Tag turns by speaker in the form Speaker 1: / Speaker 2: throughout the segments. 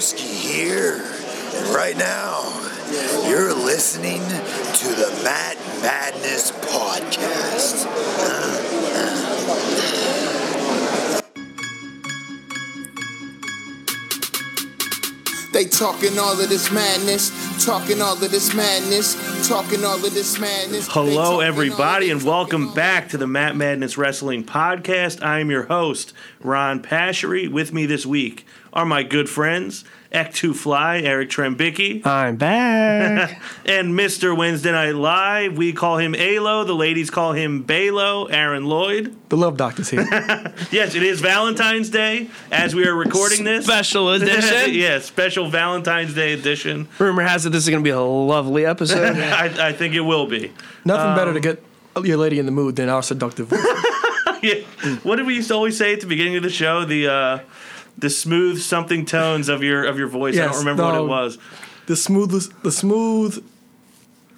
Speaker 1: Broski here. And right now, you're listening to the Matt Madness Podcast.
Speaker 2: They talking all of this madness, talking all of this madness, talking all of this madness.
Speaker 3: Hello, everybody, and welcome back to the Matt Madness Wrestling Podcast. I am your host, Ron Pashery. With me this week are my good friends, Ek2 Fly, Eric Trembicki,
Speaker 4: I'm back.
Speaker 3: and Mr. Wednesday Night Live. We call him Alo. The ladies call him Balo, Aaron Lloyd.
Speaker 4: the Love Doctor's here.
Speaker 3: Yes, it is Valentine's Day as we are recording this.
Speaker 4: Special edition.
Speaker 3: yeah, special Valentine's Day edition.
Speaker 4: Rumor has it this is going to be a lovely episode.
Speaker 3: I, I think it will be.
Speaker 5: Nothing better to get your lady in the mood than our seductive voice.
Speaker 3: Yeah. What did we used to always say at the beginning of the show? The uh, the smooth something tones of your of your voice. I don't remember what it was.
Speaker 5: the smooth the smooth.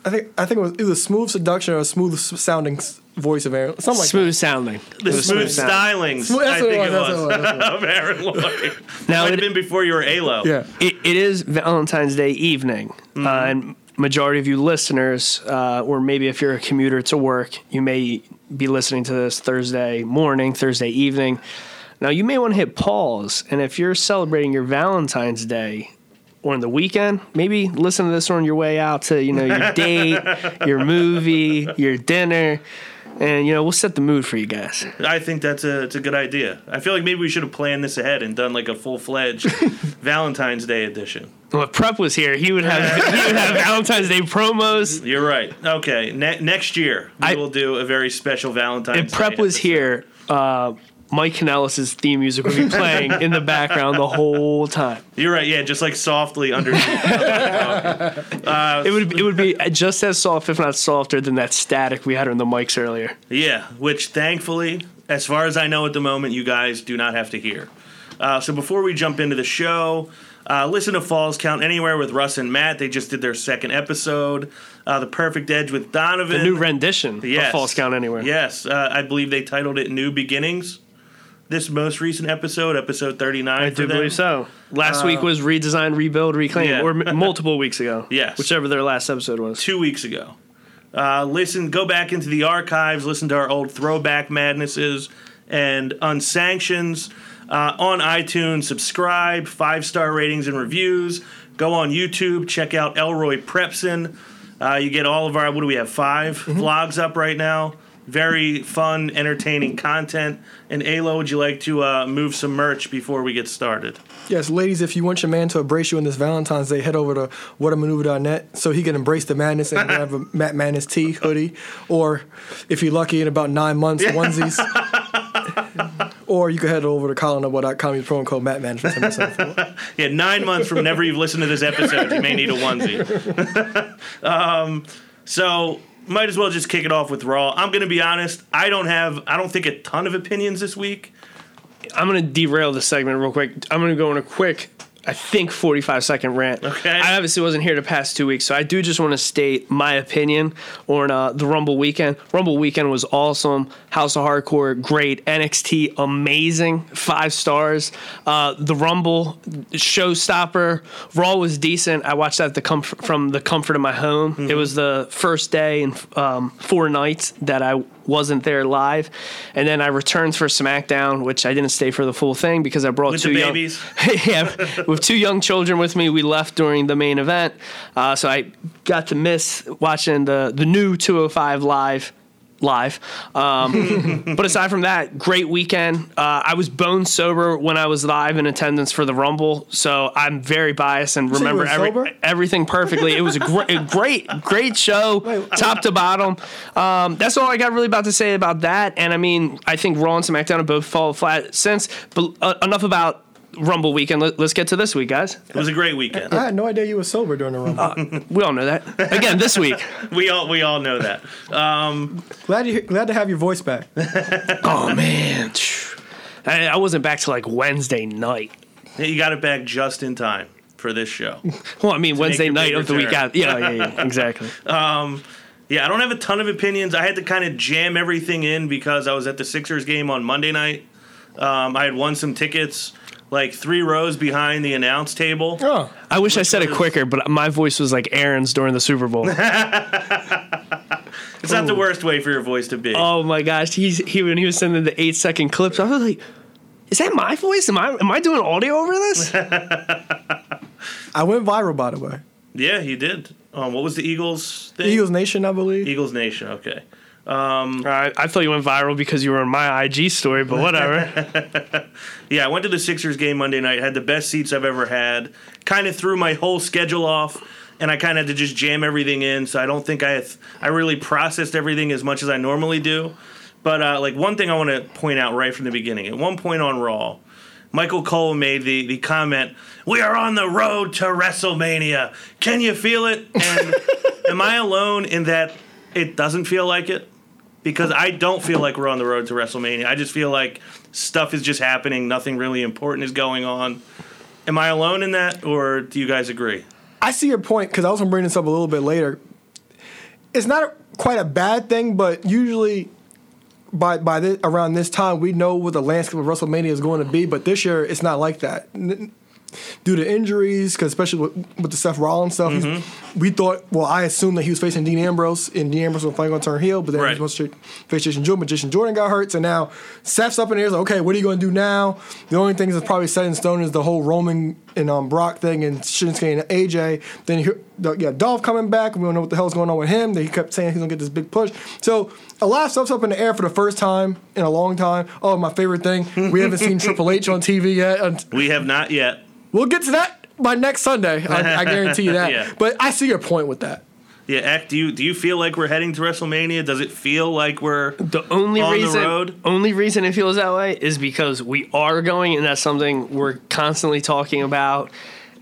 Speaker 5: I think I think it was either smooth seduction or a smooth sounding voice of Aaron. Something like
Speaker 4: Smooth sounding.
Speaker 3: The
Speaker 4: It was
Speaker 3: smooth
Speaker 4: sound.
Speaker 3: stylings.
Speaker 5: Smooth- that's
Speaker 3: I think it
Speaker 5: was,
Speaker 3: was,
Speaker 5: it was,
Speaker 3: of Aaron Lloyd.
Speaker 4: Now
Speaker 3: Might have been before you were Alo.
Speaker 5: that. Yeah.
Speaker 4: It, it is Valentine's Day evening,
Speaker 3: Mm-hmm.
Speaker 4: uh, and majority of you listeners, uh, or maybe if you're a commuter to work, you may be listening to this Thursday morning, Thursday evening. Now you may want to hit pause, and if you're celebrating your Valentine's Day or on the weekend, maybe listen to this on your way out to you know your date, your movie, your dinner. And you know we'll set the mood for you guys.
Speaker 3: I think that's a it's a good idea. I feel like maybe we should have planned this ahead and done like a full fledged Valentine's Day edition.
Speaker 4: Well, if Prep was here, he would have he would have Valentine's Day promos.
Speaker 3: You're right. Okay, ne- next year we
Speaker 4: I-
Speaker 3: will do a very special Valentine's.
Speaker 4: If Prep
Speaker 3: Day
Speaker 4: was
Speaker 3: episode.
Speaker 4: here, uh, Mike Kanellis' theme music would be playing in the background the whole time.
Speaker 3: You're right. Yeah, just like softly underneath.
Speaker 4: It would it would be just as soft, if not softer, than that static we had on the mics earlier.
Speaker 3: Yeah, which thankfully, as far as I know at the moment, you guys do not have to hear. Uh, so before we jump into the show, uh, listen to Falls Count Anywhere with Russ and Matt. They just did their second episode. Uh, the Perfect Edge with Donovan.
Speaker 4: The new rendition
Speaker 3: Yes.
Speaker 4: of Falls Count Anywhere.
Speaker 3: Yes, uh, I believe they titled it New Beginnings. This most recent episode, episode 39.
Speaker 4: I do
Speaker 3: them.
Speaker 4: believe so. Last week was redesign, rebuild, reclaim,
Speaker 3: yeah.
Speaker 4: or m- multiple weeks ago.
Speaker 3: Yes.
Speaker 4: whichever their last episode was.
Speaker 3: two weeks ago. Uh, listen, go back into the archives, listen to our old throwback madnesses and unsanctions uh, on iTunes. Subscribe, five star ratings and reviews. Go on YouTube, check out Elroy Prepson. Uh, you get all of our what do we have? 5 vlogs up right now. Very fun, entertaining content. And Alo, would you like to uh, move some merch before we get started?
Speaker 5: Yes, ladies, if you want your man to embrace you in this Valentine's Day, head over to whatamaneuver.net so he can embrace the madness and have a Matt Madness tee, hoodie, or if you're lucky, in about nine months, onesies. or you can head over to colinabwa.com, use promo code Matt 10%
Speaker 3: Yeah, nine months from whenever you've listened to this episode, you may need a onesie. um, so might as well just kick it off with Raw. I'm gonna be honest. I don't have. I don't think a ton of opinions this week.
Speaker 4: I'm going to derail the segment real quick. I'm going to go on a quick, I think, 45 second rant.
Speaker 3: Okay.
Speaker 4: I obviously wasn't here the past two weeks, so I do just want to state my opinion on uh, the Rumble weekend. Rumble weekend was awesome. House of Hardcore, great. NXT, amazing. Five stars. Uh, the Rumble, showstopper. Raw was decent. I watched that the comfort, from the comfort of my home. It was the first day in um, four nights that I wasn't there live, and then I returned for SmackDown, which I didn't stay for the full thing because I brought
Speaker 3: With
Speaker 4: two young,
Speaker 3: babies?
Speaker 4: yeah, with two young children with me. We left during the main event, uh, so I got to miss watching the the new 205 live. Live, um, but aside from that, great weekend. Uh, I was bone sober when I was live in attendance for the Rumble, so I'm very biased and remember every, everything perfectly. It was a great, a great, great show, top to bottom. Um, that's all I got really about to say about that. And I mean, I think Raw and SmackDown have both fallen flat since. But uh, enough about Rumble weekend. Let, us get to this week, guys.
Speaker 3: It was a great weekend.
Speaker 5: I had no idea you were sober during the Rumble.
Speaker 4: We all know that. Again, this week.
Speaker 3: We all we all know that. Um,
Speaker 5: glad, you, glad to have your voice back.
Speaker 4: Oh man, I, I wasn't back till like Wednesday night.
Speaker 3: you got it back just in time for this show.
Speaker 4: Well, I mean Wednesday night of the week out. Yeah, yeah, yeah, exactly.
Speaker 3: Yeah, I don't have a ton of opinions. I had to kind of jam everything in because I was at the Sixers game on Monday night. Um, I had won some tickets like three rows behind the announce table.
Speaker 5: Oh,
Speaker 4: I wish I
Speaker 3: Which
Speaker 4: said it quicker, but my voice was like Aaron's during the Super Bowl.
Speaker 3: It's not the worst way for your voice to be.
Speaker 4: oh my gosh, he's he when he was sending the eight second clips, I was like, "Is that my voice? Am I am I doing audio over this?"
Speaker 5: I went viral by the way.
Speaker 3: Yeah, he did. Um, what was the Eagles thing?
Speaker 5: Eagles Nation, I believe.
Speaker 3: Eagles Nation. Okay.
Speaker 4: I, I thought you went viral because you were in my IG story, but whatever.
Speaker 3: Yeah, I went to the Sixers game Monday night. Had the best seats I've ever had. Kind of threw my whole schedule off, and I kind of had to just jam everything in. So I don't think I I really processed everything as much as I normally do. But uh, like one thing I want to point out right from the beginning. At one point on Raw, Michael Cole made the the comment, "We are on the road to WrestleMania. Can you feel it?" And am I alone in that it doesn't feel like it? Because I don't feel like we're on the road to WrestleMania. I just feel like stuff is just happening. Nothing really important is going on. Am I alone in that, or do you guys agree?
Speaker 5: I see your point because I was gonna bring this up a little bit later. It's not quite a bad thing, but usually by by this, around this time we know what the landscape of WrestleMania is going to be. But this year it's not like that. Due to injuries, because especially with, with the Seth Rollins stuff,
Speaker 3: Mm-hmm.
Speaker 5: we thought. Well, I assumed that he was facing Dean Ambrose, and Dean Ambrose was finally going to turn heel. But then
Speaker 3: Right.
Speaker 5: he was supposed to face Jason Jordan, but Jason Jordan got hurt. So now Seth's up in the air. Like, okay, what are you going to do now? The only thing that's probably set in stone is the whole Roman and um, Brock thing and Shinsuke and AJ. Then you the, yeah, Dolph coming back. We don't know what the hell's going on with him. They kept saying he's gonna get this big push. So a lot of stuff's up in the air for the first time in a long time. Oh, my favorite thing. We haven't seen Triple H on TV yet.
Speaker 3: We have not yet.
Speaker 5: We'll get to that by next Sunday. I, I guarantee you that.
Speaker 3: Yeah.
Speaker 5: But I see your point with that.
Speaker 3: Yeah, Eck, do you do you feel like we're heading to WrestleMania? Does it feel like we're
Speaker 4: The only
Speaker 3: On the
Speaker 4: reason,
Speaker 3: road?
Speaker 4: only reason it feels that way is because we are going, and that's something we're constantly talking about.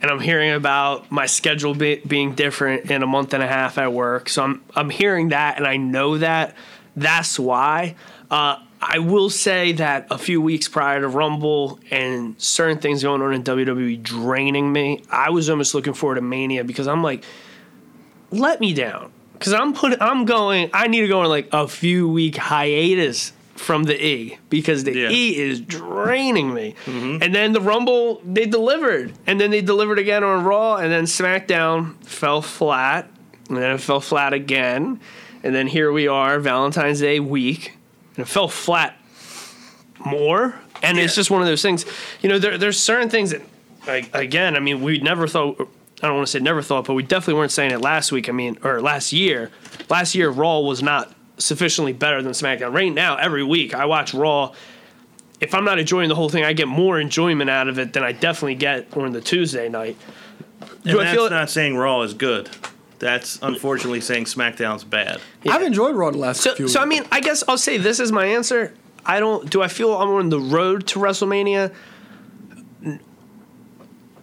Speaker 4: And I'm hearing about my schedule be, being different in a month and a half at work, so I'm I'm hearing that, and I know that. That's why. Uh, I will say that a few weeks prior to Rumble and certain things going on in WWE draining me, I was almost looking forward to Mania because I'm like, let me down. Because I'm putting I'm going I need to go on like a few week hiatus from the E because the
Speaker 3: Yeah.
Speaker 4: E is draining me. Mm-hmm. And then the Rumble they delivered. And then they delivered again on Raw and then SmackDown fell flat and then it fell flat again. And then here we are Valentine's Day week and it fell flat more. And it's just one of those things you know there, there's certain things that like again i mean we never thought i don't want to say never thought but we definitely weren't saying it last week i mean or last year. Last year raw was not sufficiently better than smackdown. Right now every week i watch raw. If i'm not enjoying the whole thing i get more enjoyment out of it than i definitely get on the tuesday night.
Speaker 3: And
Speaker 4: do i
Speaker 3: that's
Speaker 4: feel
Speaker 3: not saying Raw is good. That's unfortunately saying SmackDown's bad.
Speaker 5: I've enjoyed Raw the last
Speaker 4: So,
Speaker 5: few
Speaker 4: so I mean, I guess I'll say this is my answer. I don't. Do I feel I'm on the road to WrestleMania?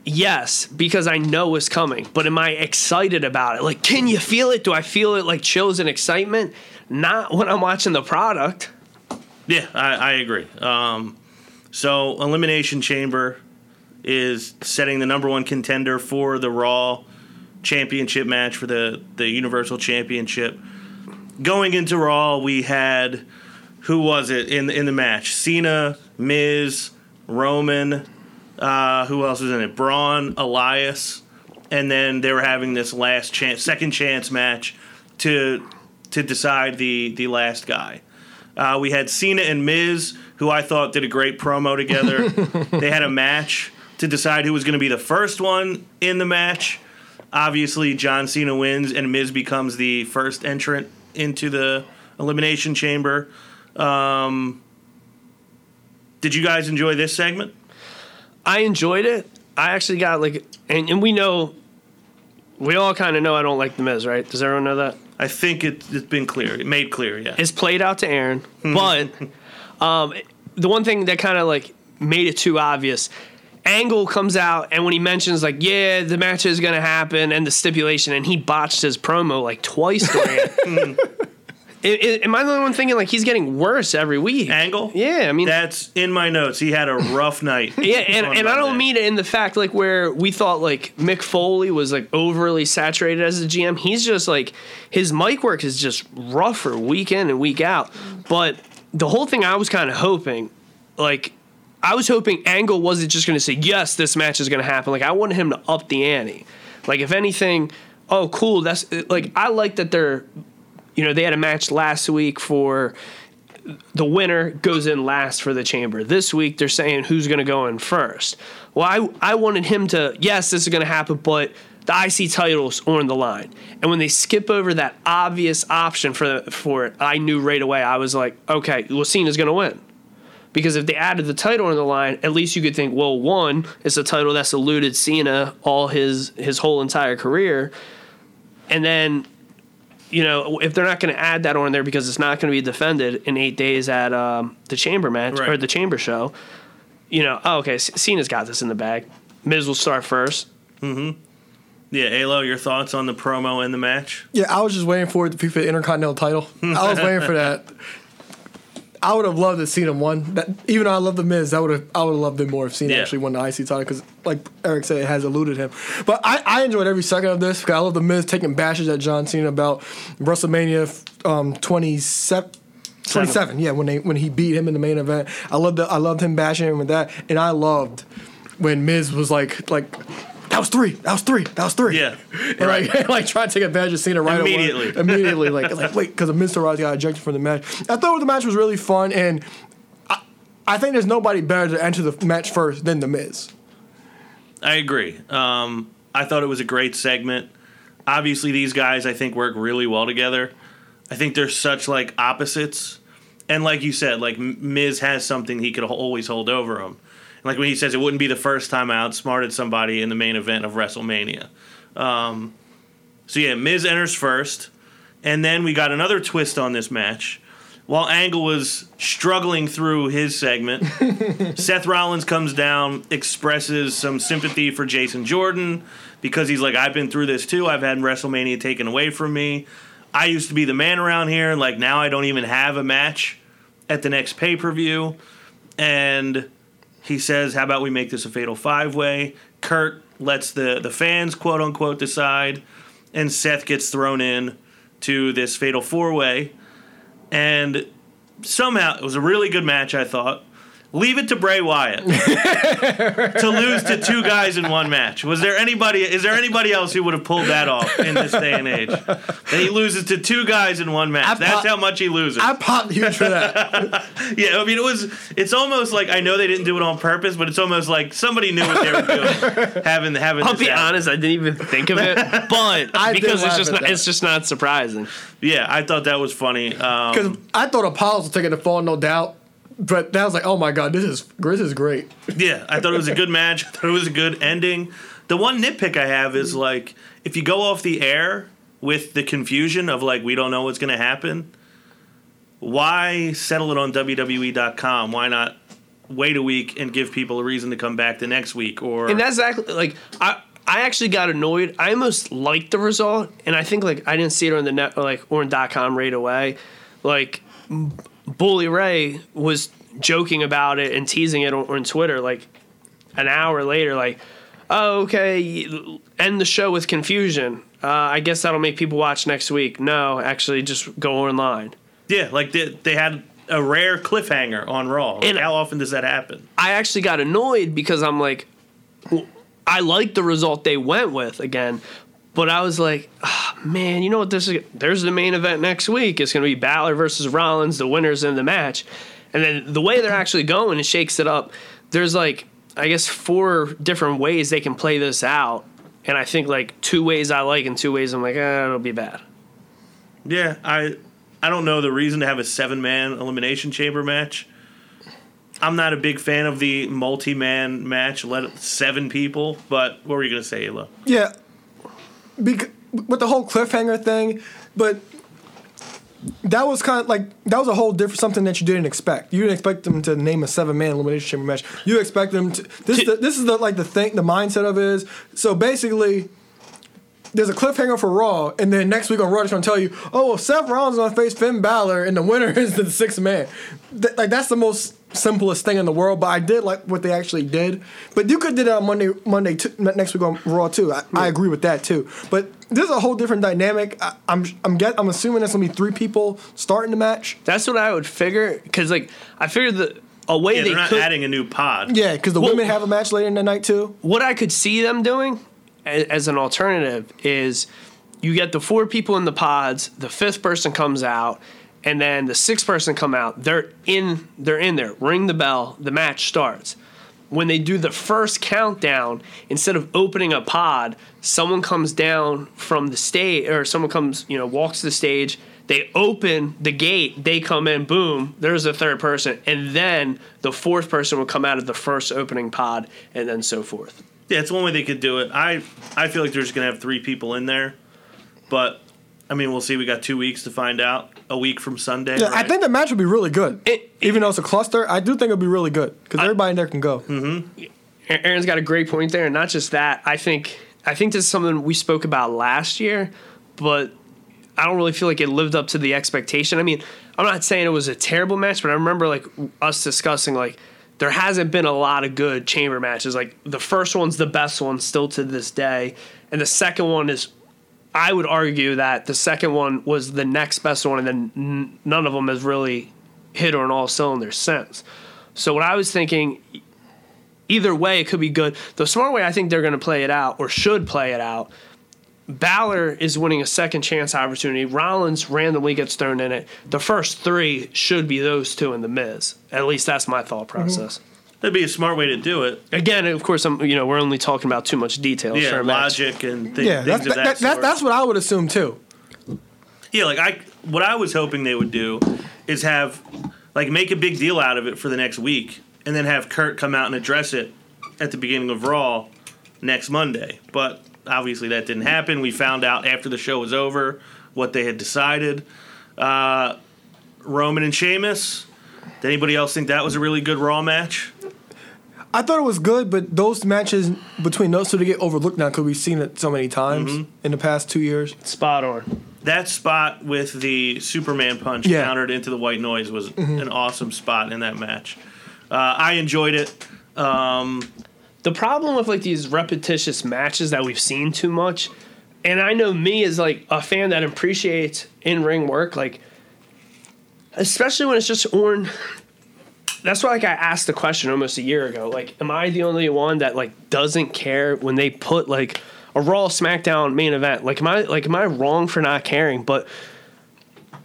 Speaker 4: Yes, because I know it's coming. But am I excited about it? Like, can you feel it? Do I feel it like chills and excitement? Not when I'm watching the product.
Speaker 3: Yeah, I, I agree. Um, so Elimination Chamber is setting the number one contender for the Raw championship match for the, the Universal Championship. Going into Raw, we had who was it in in the match? Cena, Miz, Roman. Uh, who else was in it? Braun, Elias, and then they were having this last chance, second chance match to to decide the the last guy. Uh, we had Cena and Miz, who I thought did a great promo together. they had a match to decide who was going to be the first one in the match. Obviously, John Cena wins, and Miz becomes the first entrant into the Elimination Chamber. Um, did you guys enjoy this segment?
Speaker 4: I enjoyed it. I actually got like, and, and we know, we all kind of know I don't like the Miz, right? Does everyone know that?
Speaker 3: I think it, it's been clear, it made clear, yeah.
Speaker 4: It's played out to Aaron, but um, the one thing that kind of like made it too obvious. Angle comes out, and when he mentions like, "Yeah, the match is gonna happen," and the stipulation, and he botched his promo like twice. during it. Mm-hmm. I- I- am I the only one thinking like he's getting worse every week?
Speaker 3: Angle?
Speaker 4: Yeah, I mean,
Speaker 3: That's in my notes. He had a rough night.
Speaker 4: yeah, and, and I don't
Speaker 3: Monday.
Speaker 4: mean it in the fact like where we thought like Mick Foley was like overly saturated as a GM. He's just like his mic work is just rougher week in and week out. But the whole thing I was kind of hoping, like I was hoping Angle wasn't just going to say yes, this match is going to happen. Like I wanted him to up the ante. Like if anything, oh cool, that's like I like that they're, you know, they had a match last week for the winner goes in last for the chamber. This week they're saying who's going to go in first. Well, I I wanted him to yes, this is going to happen, but the IC titles on the line. And when they skip over that obvious option for for it, I knew right away. I was like, okay, well, Cena's going to win. Because if they added the title on the line, at least you could think, well, one, it's a title that's eluded Cena all his his whole entire career, and then you know, if they're not going to add that on there because it's not going to be defended in eight days at um, the chamber match
Speaker 3: Right.
Speaker 4: or the chamber show, you know, oh, okay, C- Cena's got this in the bag. Miz will start first. Mm-hmm.
Speaker 3: Yeah, Alo, your thoughts on the promo and the match?
Speaker 5: Yeah, I was just waiting for it to be for the Intercontinental title. I was waiting for that. I would have loved to Cena won. That even though I love the Miz, I would have I would have loved it more if Cena
Speaker 3: Yeah.
Speaker 5: actually won the IC title because, like Eric said, it has eluded him. But I, I enjoyed every second of this because I love the Miz taking bashes at John Cena about WrestleMania um, 27. 27, yeah, when they when he beat him in the main event, I loved the, I loved him bashing him with that, and I loved when Miz was like like that was three, that was three, that was three,
Speaker 3: Yeah,
Speaker 5: and like like trying to take advantage of Cena right
Speaker 3: Immediately.
Speaker 5: away. Immediately. like like wait, because Miztourage got ejected from the match. I thought the match was really fun, and I, I think there's nobody better to enter the match first than the Miz.
Speaker 3: I agree. Um, I thought it was a great segment. Obviously, these guys I think work really well together. I think they're such like opposites, and like you said, like Miz has something he could always hold over him. Like when he says it wouldn't be the first time I outsmarted somebody in the main event of WrestleMania. Um, so yeah, Miz enters first, and then we got another twist on this match. While Angle was struggling through his segment, Seth Rollins comes down, expresses some sympathy for Jason Jordan because he's like, I've been through this too. I've had WrestleMania taken away from me. I used to be the man around here. and Like, now I don't even have a match at the next pay per view. And he says, How about we make this a fatal five way? Kurt lets the, the fans, quote unquote, decide. And Seth gets thrown in to this fatal four way. And somehow it was a really good match, I thought. Leave it to Bray Wyatt to lose to two guys in one match. Was there anybody? Is there anybody else who would have pulled that off in this day and age? That he loses to two guys in one match.
Speaker 5: I
Speaker 3: That's
Speaker 5: pop-
Speaker 3: how much he loses.
Speaker 5: I popped huge for that.
Speaker 3: yeah, I mean it was. It's almost like I know they didn't do it on purpose, but it's almost like somebody knew what they were doing. having having.
Speaker 4: I'll
Speaker 3: this
Speaker 4: be
Speaker 3: happen.
Speaker 4: honest, I didn't even think of it, but
Speaker 5: I
Speaker 4: because it's just not,
Speaker 5: that.
Speaker 4: it's just not surprising.
Speaker 3: Yeah, I thought that was funny.
Speaker 5: Because
Speaker 3: Um,
Speaker 5: I thought Apollos was taking the fall, no doubt. But that was like, oh my god, this is this is great.
Speaker 3: Yeah, I thought it was a good match. I thought it was a good ending. The one nitpick I have is like if you go off the air with the confusion of like we don't know what's going to happen, why settle it on WWE.com? Why not wait a week and give people a reason to come back the next week? Or
Speaker 4: And that's exactly like I I actually got annoyed. I almost liked the result, and I think like I didn't see it on the net or like or on .com right away. Like M- Bully Ray was joking about it and teasing it on, on Twitter like an hour later, like, oh okay, end the show with confusion. Uh, I guess that'll make people watch next week. No, actually, just go online.
Speaker 3: yeah, like they, they had a rare cliffhanger on Raw. Like,
Speaker 4: And-
Speaker 3: how often does that happen?
Speaker 4: I actually got annoyed because I'm like, I like the result they went with again, but I was like, man, you know what? This is there's the main event next week. It's going to be Balor versus Rollins, the winners in the match, and then the way they're actually going, it shakes it up. There's like I guess four different ways they can play this out, and I think like two ways I like and two ways I'm like, eh, it'll be bad.
Speaker 3: Yeah, I I don't know the reason to have a seven man elimination chamber match. I'm not a big fan of the multi man match, let seven people. But what were you gonna say, Elo?
Speaker 5: Yeah, because with the whole cliffhanger thing, but that was kind of like that was a whole different something that you didn't expect. You didn't expect them to name a seven man elimination chamber match. You expect them to. This is the, this is the like the thing. The mindset of it is so basically. There's a cliffhanger for Raw, and then next week on Raw, they're gonna tell you, "Oh, well, Seth Rollins is gonna face Finn Balor, and the winner is the sixth man." Th- like that's the most simplest thing in the world. But I did like what they actually did. But you could do that on Monday, Monday t- next week on Raw too. I, I agree with that too. But there's a whole different dynamic. I, I'm I'm get, I'm assuming there's gonna be three people starting the match.
Speaker 4: That's what I would figure because like I figured that a way
Speaker 3: Yeah,
Speaker 4: they
Speaker 3: they're not
Speaker 4: could
Speaker 3: adding a new pod.
Speaker 5: Yeah, because the
Speaker 4: Well-
Speaker 5: women have a match later in the night too.
Speaker 4: what I could see them doing a- as an alternative is you get the four people in the pods, the fifth person comes out, and then the sixth person come out. They're in they're in there. Ring the bell, the match starts. When they do the first countdown, instead of opening a pod, someone comes down from the stage or someone comes, you know, walks the stage, they open the gate, they come in, boom, there's a third person, and then the fourth person will come out of the first opening pod and then so forth.
Speaker 3: Yeah, it's one way they could do it. I I feel like they're just gonna have three people in there, but I mean, we'll see. We got two weeks to find out. A week from Sunday.
Speaker 5: Yeah, I think the match would be really good.
Speaker 4: It-
Speaker 5: Even though it's a cluster, I do think it'll be really good because everybody in there can go. Mm-hmm.
Speaker 4: Aaron's got a great point there, and not just that. I think I think this is something we spoke about last year, but I don't really feel like it lived up to the expectation. I mean, I'm not saying it was a terrible match, but I remember like us discussing like there hasn't been a lot of good chamber matches. Like the first one's the best one still to this day, and the second one is. I would argue that the second one was the next best one, and then n- none of them has really hit on all cylinders since. So what I was thinking, either way, it could be good. The smart way I think they're going to play it out, or should play it out. Balor is winning a second chance opportunity. Rollins randomly gets thrown in it. The first three should be those two in the Miz. At least that's my thought mm-hmm. process.
Speaker 3: that'd be a smart way to do it.
Speaker 4: Again, of course, I'm you know we're only talking about too much detail.
Speaker 3: Yeah,
Speaker 4: for a match.
Speaker 3: logic and thi-
Speaker 5: Yeah,
Speaker 3: things
Speaker 5: that's,
Speaker 3: of
Speaker 5: that,
Speaker 3: that,
Speaker 5: that, that's what I would assume too.
Speaker 3: Yeah, like I, what I was hoping they would do is have, like, make a big deal out of it for the next week, and then have Kurt come out and address it at the beginning of Raw next Monday. But obviously that didn't happen. We found out after the show was over what they had decided. Uh, Roman and Sheamus. Did anybody else think that was a really good Raw match?
Speaker 5: I thought it was good, but those matches between those two to get overlooked now because we've seen it so many times
Speaker 3: Mm-hmm.
Speaker 5: in the past two years.
Speaker 4: Spot on.
Speaker 3: That spot with the Superman punch
Speaker 5: Yeah.
Speaker 3: countered into the white noise was an awesome spot in that match. Uh, I enjoyed it. Um,
Speaker 4: the problem with like these repetitious matches that we've seen too much and i know me as like a fan that appreciates in-ring work like especially when it's just on that's why like i asked the question almost a year ago like am i the only one that like doesn't care when they put like a raw smackdown main event? Like am i like am i wrong for not caring? But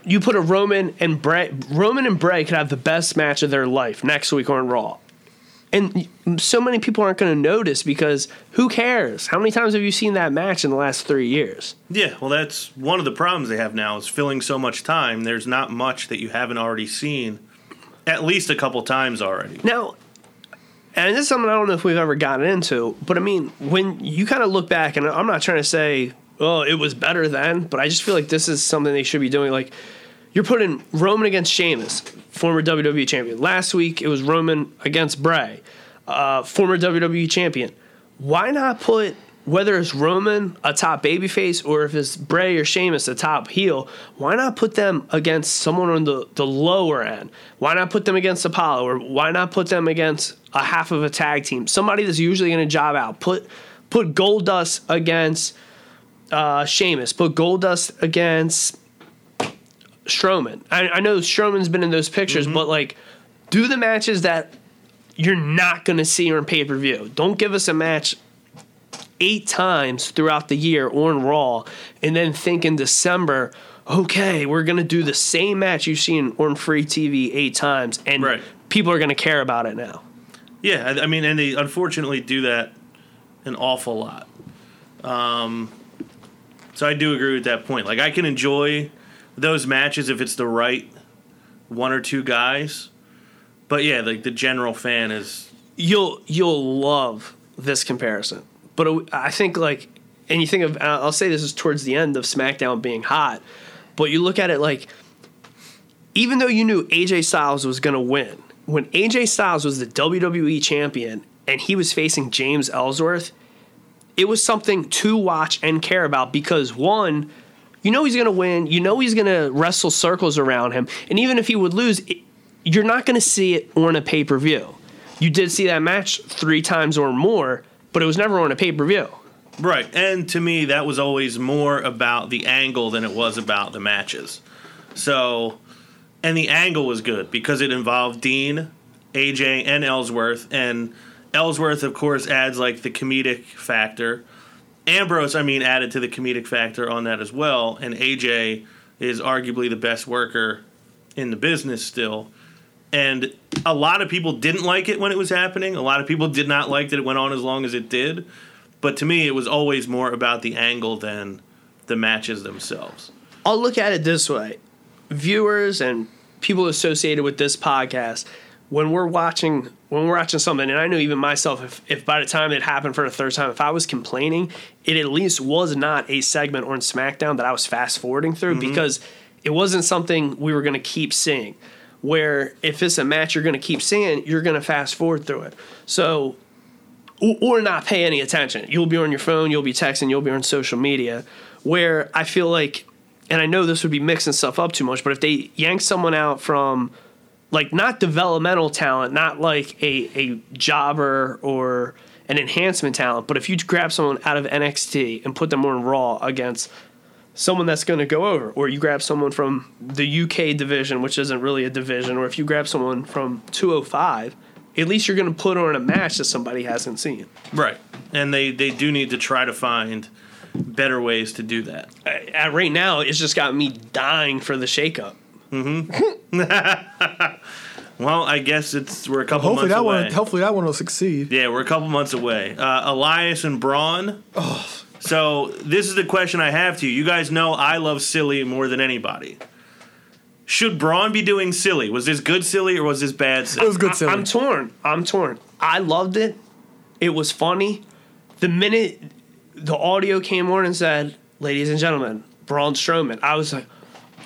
Speaker 4: you put a Roman and Bray, Roman and Bray could have the best match of their life next week on Raw and so many people aren't going to notice because who cares? How many times have you seen that match in the last three years?
Speaker 3: Yeah, well, that's one of the problems they have now is filling so much time. There's not much that you haven't already seen, at least a couple times already.
Speaker 4: Now, and this is something I don't know if we've ever gotten into, but I mean, when you kind of look back, and I'm not trying to say, oh, it was better then, but I just feel like this is something they should be doing. Like, you're putting Roman against Sheamus, former WWE champion. Last week, it was Roman against Bray, uh, former WWE champion. Why not put whether it's Roman a top babyface or if it's Bray or Sheamus a top heel? Why not put them against someone on the, the lower end? Why not put them against Apollo or why not put them against a half of a tag team? Somebody that's usually going to job out. Put put Goldust against uh, Sheamus. Put Goldust against Strowman. I, I know Strowman's been in those pictures, but like, do the matches that you're not going to see on pay per view. Don't give us a match eight times throughout the year on Raw and then think in December, okay, we're going to do the same match you've seen on free TV eight times, and
Speaker 3: Right.
Speaker 4: people are going to care about it now.
Speaker 3: Yeah, I I mean, and they unfortunately do that an awful lot. Um, so I do agree with that point. Like, I can enjoy those matches if it's the right one or two guys. But yeah, like the general fan is
Speaker 4: You'll you'll love this comparison, but I think like, and you think of I'll say this is towards the end of SmackDown being hot, but you look at it like, even though you knew AJ Styles was going to win, when AJ Styles was the WWE champion and he was facing James Ellsworth, it was something to watch and care about because one, you know he's going to win, you know he's going to wrestle circles around him, and even if he would lose, it, you're not going to see it on a pay per view. You did see that match three times or more, but it was never on a pay per view.
Speaker 3: right. And to me, that was always more about the angle than it was about the matches. So, and the angle was good because it involved Dean AJ and Ellsworth, and Ellsworth, of course, adds like the comedic factor. Ambrose, I mean, added to the comedic factor on that as well, and AJ is arguably the best worker in the business still. And a lot of people didn't like it when it was happening. A lot of people did not like that it went on as long as it did. But to me, it was always more about the angle than the matches themselves.
Speaker 4: I'll look at it this way viewers and people associated with this podcast when we're watching when we're watching something and i know even myself if, if by the time it happened for the third time if i was complaining it at least was not a segment on smackdown that i was fast forwarding through mm-hmm. because it wasn't something we were going to keep seeing where if it's a match you're going to keep seeing you're going to fast forward through it so or not pay any attention. You'll be on your phone, you'll be texting, you'll be on social media. Where I feel like, and I know this would be mixing stuff up too much, but if they yank someone out from, like, not developmental talent, not like a, a jobber or an enhancement talent, but if you grab someone out of NXT and put them on Raw against someone that's going to go over, or you grab someone from the UK division, which isn't really a division, or if you grab someone from 205, at least you're going to put on a match that somebody hasn't seen.
Speaker 3: Right. And they, they do need to try to find better ways to do that.
Speaker 4: Uh, at right now, it's just got me dying for the shakeup.
Speaker 3: Well, I guess it's we're a couple
Speaker 5: Hopefully
Speaker 3: months
Speaker 5: that
Speaker 3: away.
Speaker 5: one. Hopefully that one will succeed.
Speaker 3: Yeah, we're a couple months away. Uh, Elias and Braun. Oh. So this is the question I have to you. You guys know I love silly more than anybody. Should Braun be doing silly? Was this good silly or was this bad
Speaker 5: It was good. Silly.
Speaker 4: I'm torn. I'm torn. I loved it. It was funny. The minute the audio came on and said, "Ladies and gentlemen, Braun Strowman," I was like,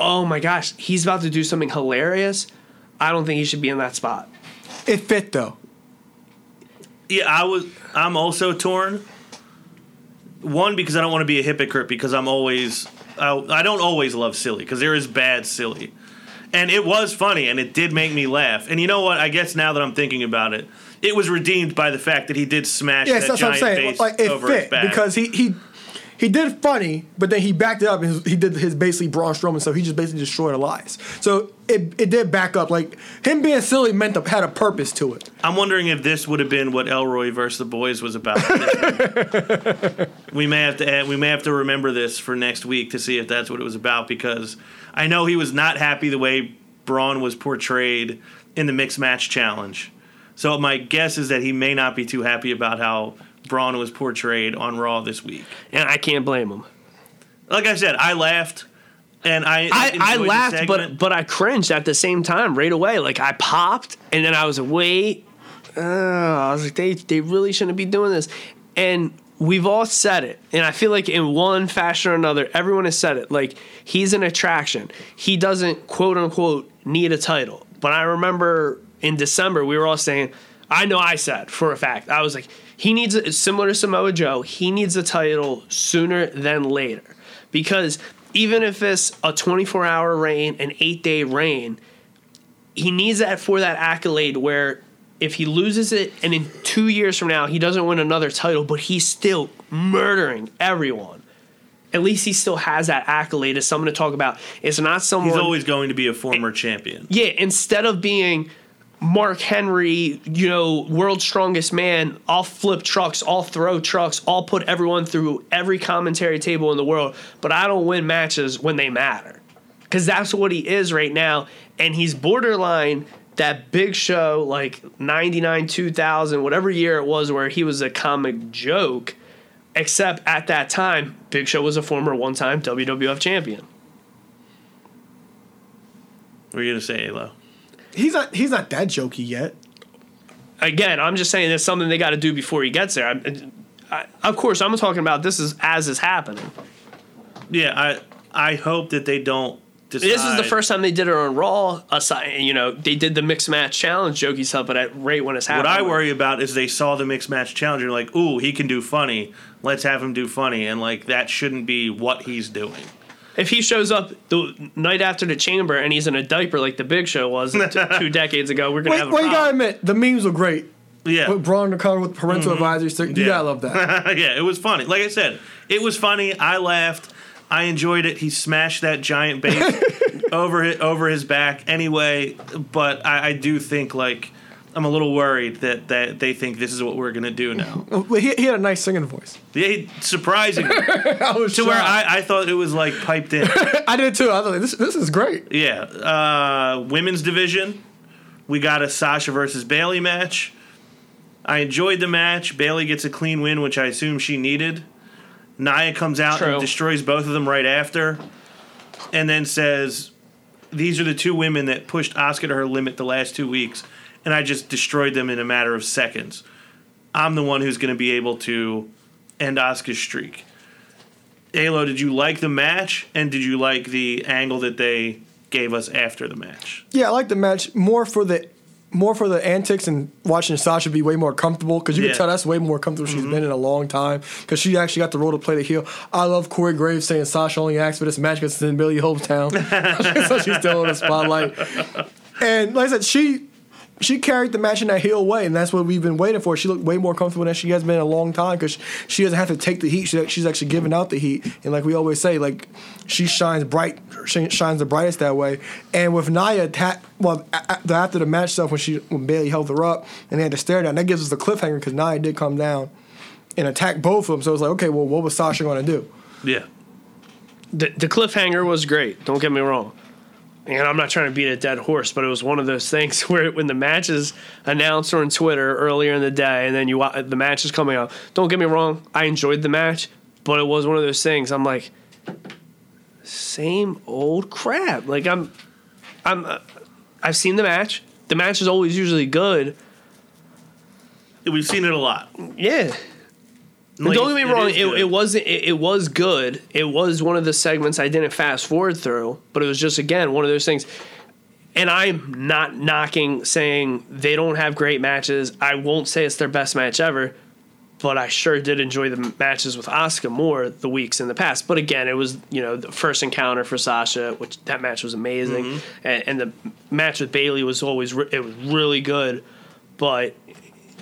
Speaker 4: "Oh my gosh, he's about to do something hilarious." I don't think he should be in that spot.
Speaker 5: it fit though.
Speaker 3: Yeah, I was. I'm also torn. One because I don't want to be a hypocrite because I'm always. I, I don't always love silly because there is bad silly, and it was funny and it did make me laugh. And you know what? I guess now that I'm thinking about it, it was redeemed by the fact that he did smash
Speaker 5: Yes,
Speaker 3: that
Speaker 5: that's what I'm saying.
Speaker 3: base
Speaker 5: Like it
Speaker 3: over his
Speaker 5: fit
Speaker 3: back.
Speaker 5: because he he he did funny, but then he backed it up and he did his basically Braun Strowman, so he just basically destroyed Elias. So it it did back up. Like him being silly meant to, had a purpose to it.
Speaker 3: I'm wondering if this would have been what Elroy versus the Boys was about. we may have to add, we may have to remember this for next week to see if that's what it was about because I know he was not happy the way Braun was portrayed in the mixed match challenge. So my guess is that he may not be too happy about how Braun was portrayed on Raw this week.
Speaker 4: And I can't blame him.
Speaker 3: Like I said, I laughed and I
Speaker 4: I, I laughed, but but I cringed at the same time right away. Like I popped, and then I was like, wait. Uh, I was like, they they really shouldn't be doing this. And we've all said it, and I feel like in one fashion or another, everyone has said it. Like he's an attraction. He doesn't quote unquote need a title. But I remember in December we were all saying, I know I said for a fact, I was like, he needs a, similar to Samoa Joe. He needs a title sooner than later because even if it's a 24 hour reign, an eight day reign, he needs that for that accolade where if he loses it and in two years from now he doesn't win another title, but he's still murdering everyone. At least he still has that accolade as someone to talk about. It's not someone.
Speaker 3: he's always going to be a former champion.
Speaker 4: Yeah, instead of being Mark Henry, you know, world's strongest man, I'll flip trucks, I'll throw trucks, I'll put everyone through every commentary table in the world, but I don't win matches when they matter. Because that's what he is right now. And he's borderline that big show, like 99, 2000, whatever year it was, where he was a comic joke. Except at that time, Big Show was a former one time WWF champion.
Speaker 3: What are you gonna say, Alo?
Speaker 5: He's not he's not that jokey yet.
Speaker 4: again, I'm just saying there's something they got to do before he gets there. I, I, of course, I'm talking about this is as is happening.
Speaker 3: Yeah, I I hope that they don't. Decide.
Speaker 4: This is the first time they did it on Raw. Aside, you know, they did the mixed match challenge jokey stuff, but at right when it's happening. What.
Speaker 3: I worry about is they saw the mixed match challenge and like, ooh, he can do funny. Let's have him do funny, and like that shouldn't be what he's doing.
Speaker 4: If he shows up the night after the chamber and he's in a diaper like the Big Show was t- two decades ago, we're gonna
Speaker 5: Wait,
Speaker 4: have a
Speaker 5: well, you gotta admit the memes were great.
Speaker 3: Yeah,
Speaker 5: With Braun the cover with parental mm-hmm. advisory sticker. You
Speaker 3: Yeah.
Speaker 5: gotta love that.
Speaker 3: yeah, it was funny. Like I said, it was funny. I laughed. I enjoyed it. He smashed that giant base over his, over his back anyway. But I, I do think like I'm a little worried that, that they think this is what we're gonna do now.
Speaker 5: Well, he, he had a nice singing voice.
Speaker 3: They surprising
Speaker 5: I was
Speaker 3: to where
Speaker 5: shocked.
Speaker 3: I, I thought it was like piped in.
Speaker 5: I did too. I was like, this, this is great.
Speaker 3: Yeah. Uh, women's division, we got a Sasha versus Bayley match. I enjoyed the match. Bayley gets a clean win, which I assume she needed. Nia comes out
Speaker 4: True.
Speaker 3: and destroys both of them right after, and then says, "These are the two women that pushed Asuka to her limit the last two weeks, and I just destroyed them in a matter of seconds. I'm the one who's going to be able to end Asuka's streak." Alo, did you like the match, and did you like the angle that they gave us after the match?
Speaker 5: Yeah, I like the match more for the more for the antics and watching Sasha be way more comfortable because you
Speaker 3: Yeah. Mm-hmm.
Speaker 5: can tell that's way more comfortable she's been in a long time because she actually got the role to play the heel. I love Corey Graves saying Sasha only asked for this match because it's in Billy Hope's town, so she's still in the spotlight. And like I said, she she carried the match in that heel way, and that's what we've been waiting for. She looked way more comfortable than she has been in a long time because she doesn't have to take the heat. She, she's actually giving out the heat, and like we always say, like she shines bright, she shines the brightest that way. And with Nia, ta- well, after the match stuff when she when Bayley held her up and they had to stare down, that gives us the cliffhanger because Nia did come down and attack both of them. So it was like, okay, well, what was Sasha going to do?
Speaker 3: Yeah.
Speaker 4: the, the cliffhanger was great. Don't get me wrong. And I'm not trying to beat a dead horse, but it was one of those things where when the match is announced on Twitter earlier in the day, and then you the match is coming up. Don't get me wrong, I enjoyed the match, but it was one of those things. I'm like, same old crap. Like I'm, I'm, uh, I've seen the match. The match is always usually good.
Speaker 3: We've seen it a lot.
Speaker 4: Yeah.
Speaker 3: Like,
Speaker 4: don't get me wrong, it, it wasn't. It, it was good. It was one of the segments I didn't fast forward through, but it was just again one of those things. And I'm not knocking saying they don't have great matches. I won't say it's their best match ever, but I sure did enjoy the matches with Asuka more the weeks in the past. But again, it was you know the first encounter for Sasha, which that match was amazing,
Speaker 3: Mm-hmm.
Speaker 4: and, and the match with Bayley was always re- it was really good, but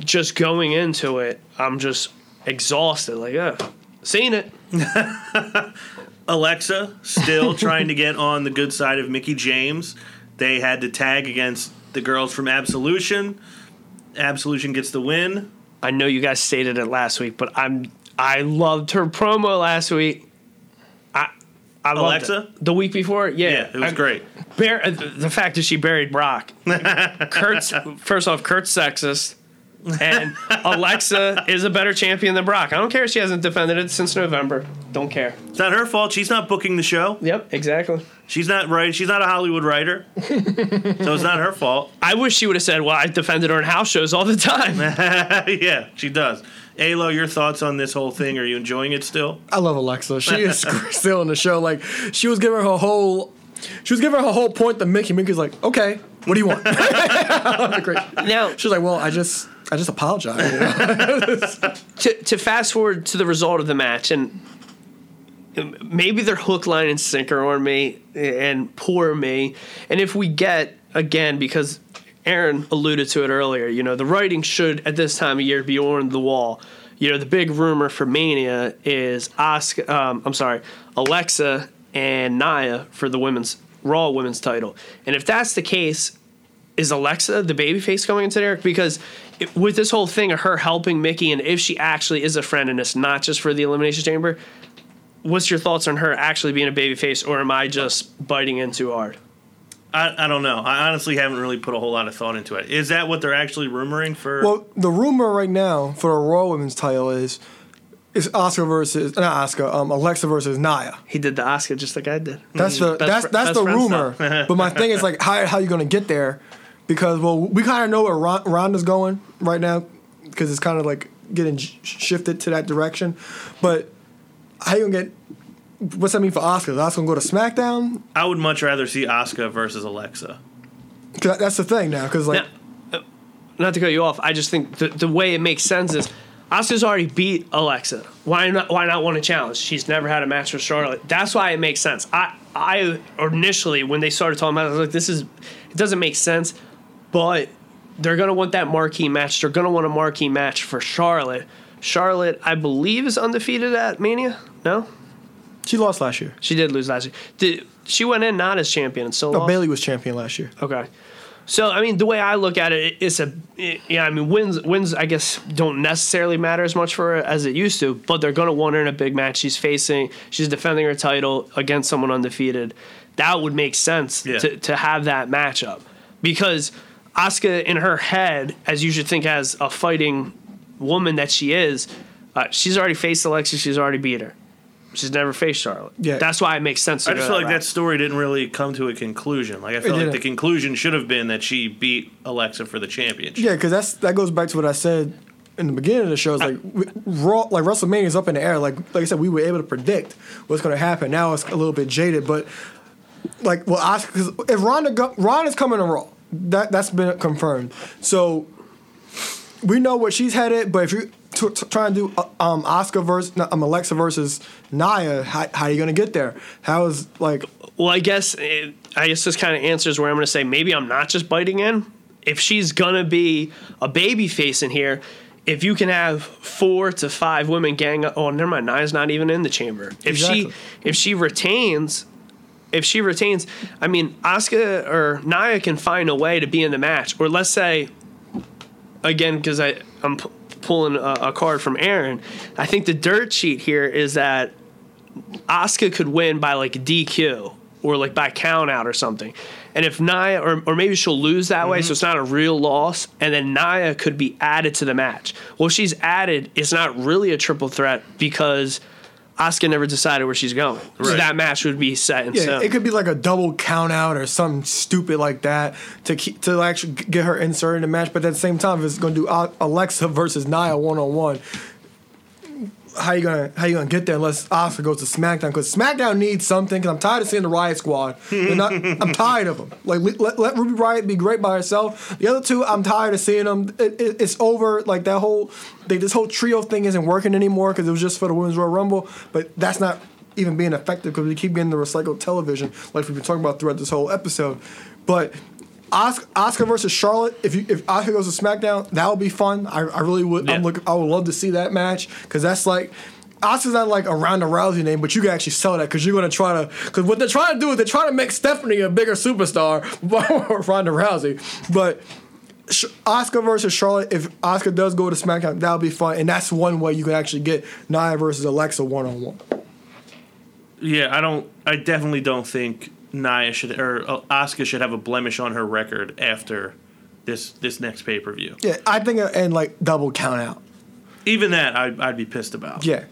Speaker 4: just going into it, I'm just exhausted. Like, yeah, seen it.
Speaker 3: Alexa still trying to get on the good side of Mickie James. They had to tag against the girls from Absolution. Absolution gets the win.
Speaker 4: I know you guys stated it last week, but I'm I loved her promo last week. I I loved
Speaker 3: Alexa?
Speaker 4: it. the week before. Yeah,
Speaker 3: Yeah, it was
Speaker 4: I-
Speaker 3: great.
Speaker 4: Bar- the the fact that she buried Brock. Kurt's first off, Kurt's sexist. And Alexa is a better champion than Brock. I don't care if she hasn't defended it since November. Don't care.
Speaker 3: It's not her fault. She's not booking the show.
Speaker 4: Yep, exactly.
Speaker 3: She's not right. She's not a Hollywood writer, so it's not her fault.
Speaker 4: I wish she would have said, "Well, I defended her in house shows all the time."
Speaker 3: yeah, she does. Alo, your thoughts on this whole thing? Are you enjoying it still?
Speaker 5: I love Alexa. She is still in the show. Like she was giving her whole, she was giving her whole point to Mickie. Mickie's like, okay, what do you want? Great.
Speaker 4: now,
Speaker 5: She's like, well, I just, I just apologize. you know?
Speaker 4: to, to fast forward to the result of the match and maybe they're hook line and sinker on me and poor me and if we get again because aaron alluded to it earlier you know the writing should at this time of year be on the wall you know the big rumor for mania is Asuka, um, i'm sorry alexa and nia for the women's raw women's title and if that's the case is Alexa the babyface going into there? Because it, with this whole thing of her helping Mickie, and if she actually is a friend and it's not just for the Elimination Chamber, what's your thoughts on her actually being a babyface, or am I just biting in too hard?
Speaker 3: I, I don't know. I honestly haven't really put a whole lot of thought into it. Is that what they're actually rumoring for?
Speaker 5: well, the rumor right now for the Royal Women's title is, is Asuka versus not Asuka, um, Alexa versus Nia.
Speaker 4: He did the Asuka just like I did.
Speaker 5: That's the
Speaker 4: Best
Speaker 5: that's that's the rumor. but my thing is like, how how you gonna get there? Because well, we kind of know where Ron- Ronda's going right now, because it's kind of like getting sh- shifted to that direction. But how you gonna get? What's that mean for Asuka? Is Asuka gonna go to SmackDown?
Speaker 3: I would much rather see Asuka versus Alexa.
Speaker 5: 'Cause that's the thing now. Because like,
Speaker 4: Now, uh, not to cut you off, I just think the, the way it makes sense is Asuka's already beat Alexa. Why not? Why not want a challenge? She's never had a match with Charlotte. That's why it makes sense. I I initially when they started talking about it, I was like, this is it doesn't make sense, but they're gonna want that marquee match. They're gonna want a marquee match for Charlotte. Charlotte, I believe, is undefeated at Mania. No,
Speaker 5: she lost last year.
Speaker 4: she did lose last year. Did she went in not as champion and still
Speaker 5: No,
Speaker 4: lost?
Speaker 5: Bayley was champion last year.
Speaker 4: Okay. So I mean, the way I look at it, it's a it, yeah. I mean, wins wins I guess don't necessarily matter as much for her as it used to, but they're going to want her in a big match. She's facing, she's defending her title against someone undefeated. That would make sense
Speaker 3: Yeah.
Speaker 4: to to have that matchup because Asuka in her head, as you should think as a fighting woman that she is, uh, she's already faced Alexa. She's already beat her. She's never faced Charlotte.
Speaker 5: Yeah.
Speaker 4: that's why it makes sense. To
Speaker 3: I just feel like
Speaker 4: route.
Speaker 3: that story didn't really come to a conclusion. Like I feel like the conclusion should have been that she beat Alexa for the championship.
Speaker 5: Yeah, because that's that goes back to what I said in the beginning of the show. Is like we- Raw, like WrestleMania is up in the air. Like like I said, we were able to predict what's going to happen. Now it's a little bit jaded, but like well, Asuka, cause if Ronda go, Ronda's coming to Raw, that that's been confirmed. So we know where she's headed. But if you t- t- trying to do uh, um Asuka versus um, Alexa versus Nia, how, how are you going to get there? How is like
Speaker 4: Well, I guess it, I guess this kind of answers where I'm going to say maybe I'm not just biting in. If she's gonna be a baby face in here, if you can have four to five women gang up, oh never mind, Nia's not even in the chamber. If she if she retains, if she retains, I mean, Asuka or Nia can find a way to be in the match. Or let's say, again, because I I'm p- pulling a, a card from Aaron. I think the dirt sheet here is that Asuka could win by like DQ or like by count out or something. And if Nia, or, or maybe she'll lose that way, so mm-hmm. it's not a real loss, and then Nia could be added to the match. Well, she's added, it's not really a triple threat because Asuka never decided where she's going. So
Speaker 3: Right.
Speaker 4: that match would be set in
Speaker 5: Yeah,
Speaker 4: stone.
Speaker 5: it could be like a double count out or something stupid like that to keep to actually get her inserted in the match. But at the same time, if it's going to do Alexa versus Nia one on one, how you gonna how you gonna get there unless Asuka goes to SmackDown? Because SmackDown needs something. Because I'm tired of seeing the Riott Squad. Not, I'm tired of them. Like let, let, let Ruby Riott be great by herself. The other two, I'm tired of seeing them. It, it, it's over. Like that whole they, this whole trio thing isn't working anymore because it was just for the Women's Royal Rumble. But that's not even being effective because we keep getting the recycled television like we've been talking about throughout this whole episode. But Asuka, Asuka versus Charlotte. If you if Asuka goes to SmackDown, that would be fun. I, I really would. I'm
Speaker 3: Yeah.
Speaker 5: look. I would love to see that match because that's like. Asuka's not like a Ronda Rousey name, but you can actually sell that because you're going to try to. Because what they're trying to do is they're trying to make Stephanie a bigger superstar, Ronda Rousey. But Asuka versus Charlotte, if Asuka does go to SmackDown, that'll be fun, and that's one way you can actually get Nia versus Alexa one on one.
Speaker 3: Yeah, I don't. I definitely don't think Nia should or Asuka should have a blemish on her record after this this next pay per view.
Speaker 5: Yeah, I think uh, and like double count out.
Speaker 3: Even that, I'd, I'd be pissed about.
Speaker 5: Yeah,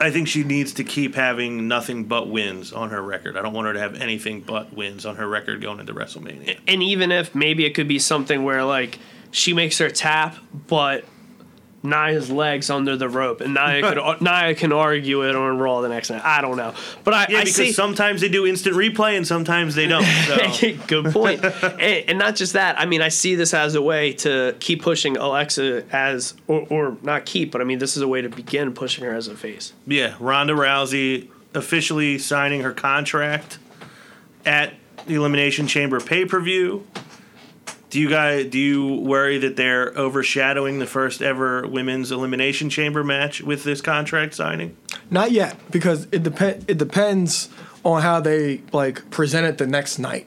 Speaker 3: I think she needs to keep having nothing but wins on her record. I don't want her to have anything but wins on her record going into WrestleMania.
Speaker 4: and even if maybe it could be something where like she makes her tap, but Nia's legs under the rope, and Nia could Nia can argue it on Raw the next night. I don't know, but I,
Speaker 3: Yeah,
Speaker 4: I
Speaker 3: because
Speaker 4: see.
Speaker 3: sometimes they do instant replay and sometimes they don't. So.
Speaker 4: Good point. and, and not just that. I mean, I see this as a way to keep pushing Alexa as, or, or not keep, but I mean, this is a way to begin pushing her as a face.
Speaker 3: Yeah, Ronda Rousey officially signing her contract at the Elimination Chamber pay per view. Do you guys do you worry that they're overshadowing the first ever women's Elimination Chamber match with this contract signing?
Speaker 5: not yet because it depend. It depends on how they like present it the next night.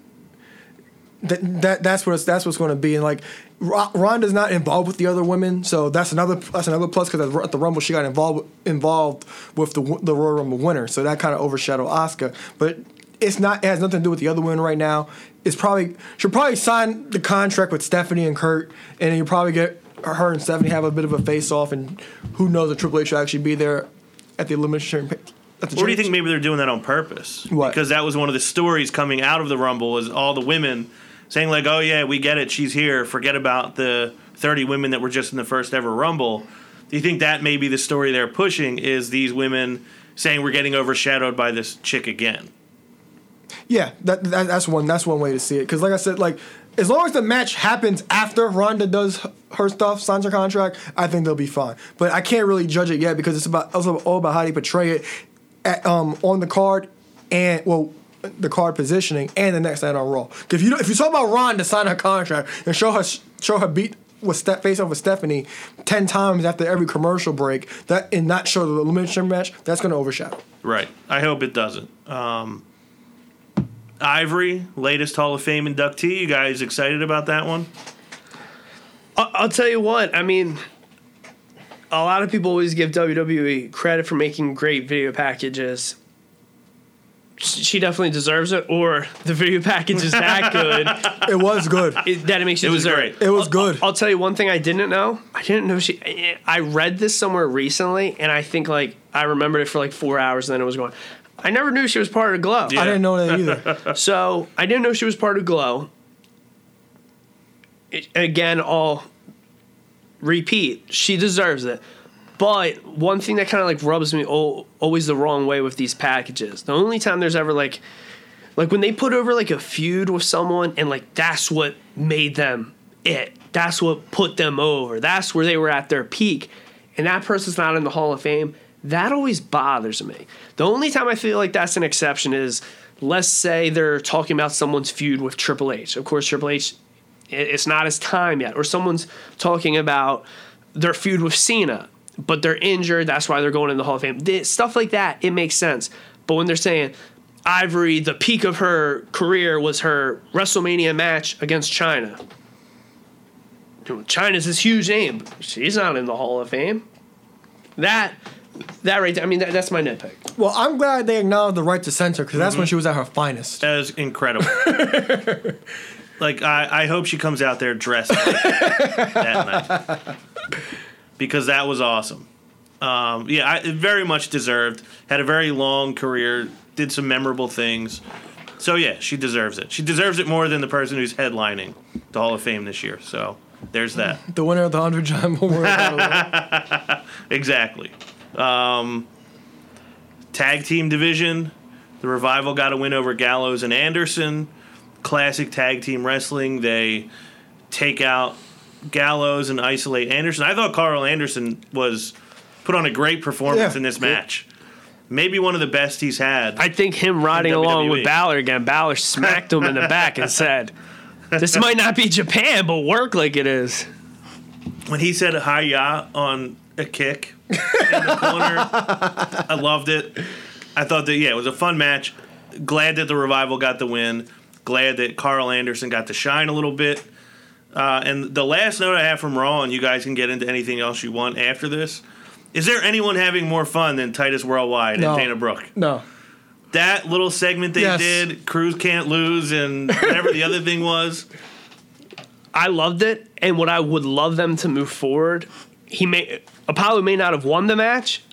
Speaker 5: That, that that's what that's what's going to be and like Ro- Ronda's not involved with the other women, so that's another that's another plus because at the Rumble she got involved involved with the the Royal Rumble winner, so that kind of overshadowed Asuka. But it's not it has nothing to do with the other women right now. It's probably she'll probably sign the contract with Stephanie and Kurt, and you probably get her and Stephanie have a bit of a face off, and who knows if Triple H will actually be there at the elimination. At the
Speaker 3: Or do you think maybe they're doing that on purpose?
Speaker 5: What?
Speaker 3: Because that was one of the stories coming out of the Rumble is all the women saying like, "Oh yeah, we get it, she's here. Forget about the 30 women that were just in the first ever Rumble." Do you think that may be the story they're pushing is these women saying we're getting overshadowed by this chick again?
Speaker 5: Yeah, that, that that's one that's one way to see it. Because like I said, like as long as the match happens after Ronda does her stuff, signs her contract, I think they'll be fine. But I can't really judge it yet because it's about also all about how they portray it at, um, on the card and well the card positioning and the next night on Raw. If you if you talk about Ronda sign her contract and show her show her beat with Ste- face off with Stephanie ten times after every commercial break that and not show the elimination match, that's going to overshadow.
Speaker 3: Right. I hope it doesn't. Um, Ivory, latest Hall of Fame inductee. You guys excited about that one?
Speaker 4: I- I'll tell you what. I mean, a lot of people always give WWE credit for making great video packages. She definitely deserves it, or the video package is that good
Speaker 5: It was good.
Speaker 4: it, that it makes you
Speaker 3: It was
Speaker 4: deserve
Speaker 3: great.
Speaker 4: it.
Speaker 5: It was good.
Speaker 4: I'll tell you one thing I didn't know. I didn't know she. I read this somewhere recently, and I think like I remembered it for like four hours, and then it was going. I never knew she was part of Glow.
Speaker 3: Yeah.
Speaker 5: I didn't know that either.
Speaker 4: So I didn't know she was part of Glow. It- again, I'll repeat. She deserves it. But one thing that kind of like rubs me al- always the wrong way with these packages. The only time there's ever like, like when they put over like a feud with someone and like that's what made them it. That's what put them over. That's where they were at their peak. And that person's not in the Hall of Fame. That always bothers me. The only time I feel like that's an exception is let's say they're talking about someone's feud with Triple H. Of course, Triple H, it's not his time yet. Or someone's talking about their feud with Cena, but they're injured. That's why they're going in the Hall of Fame. Stuff like that, it makes sense. But when they're saying Ivory, the peak of her career was her WrestleMania match against Chyna. Chyna's this huge name. She's not in the Hall of Fame. That, that right there. I mean, that, that's my nitpick.
Speaker 5: Well, I'm glad they acknowledged the right to censor because that's when
Speaker 3: Mm-hmm.
Speaker 5: she was at her finest.
Speaker 3: That is incredible. like I, I hope she comes out there dressed like that, that night because that was awesome. Um, yeah, I, very much deserved. Had a very long career. Did some memorable things. So yeah, she deserves it. She deserves it more than the person who's headlining the Hall of Fame this year. So there's that.
Speaker 5: The winner of the 100 Giant Memorial Battle.
Speaker 3: Exactly. Um, tag team division. The Revival got a win over Gallows and Anderson. Classic tag team wrestling. They take out Gallows and isolate Anderson. I thought Karl Anderson was put on a great performance
Speaker 5: Yeah.
Speaker 3: in this match. Maybe one of the best he's had.
Speaker 4: I think him riding along with Balor again, Balor smacked him in the back and said, This might not be Japan, but work like it is.
Speaker 3: when he said "hiya" on a kick in the corner, I loved it. I thought that yeah, it was a fun match. Glad that the revival got the win. Glad that Karl Anderson got to shine a little bit. Uh, and the last note I have from Raw, and you guys can get into anything else you want after this. Is there anyone having more fun than Titus Worldwide
Speaker 5: No.
Speaker 3: and Dana Brooke?
Speaker 5: no.
Speaker 3: That little segment they
Speaker 5: Yes.
Speaker 3: did, Crews can't lose, and whatever the other thing was.
Speaker 4: I loved it, and what I would love them to move forward, he may Apollo may not have won the match,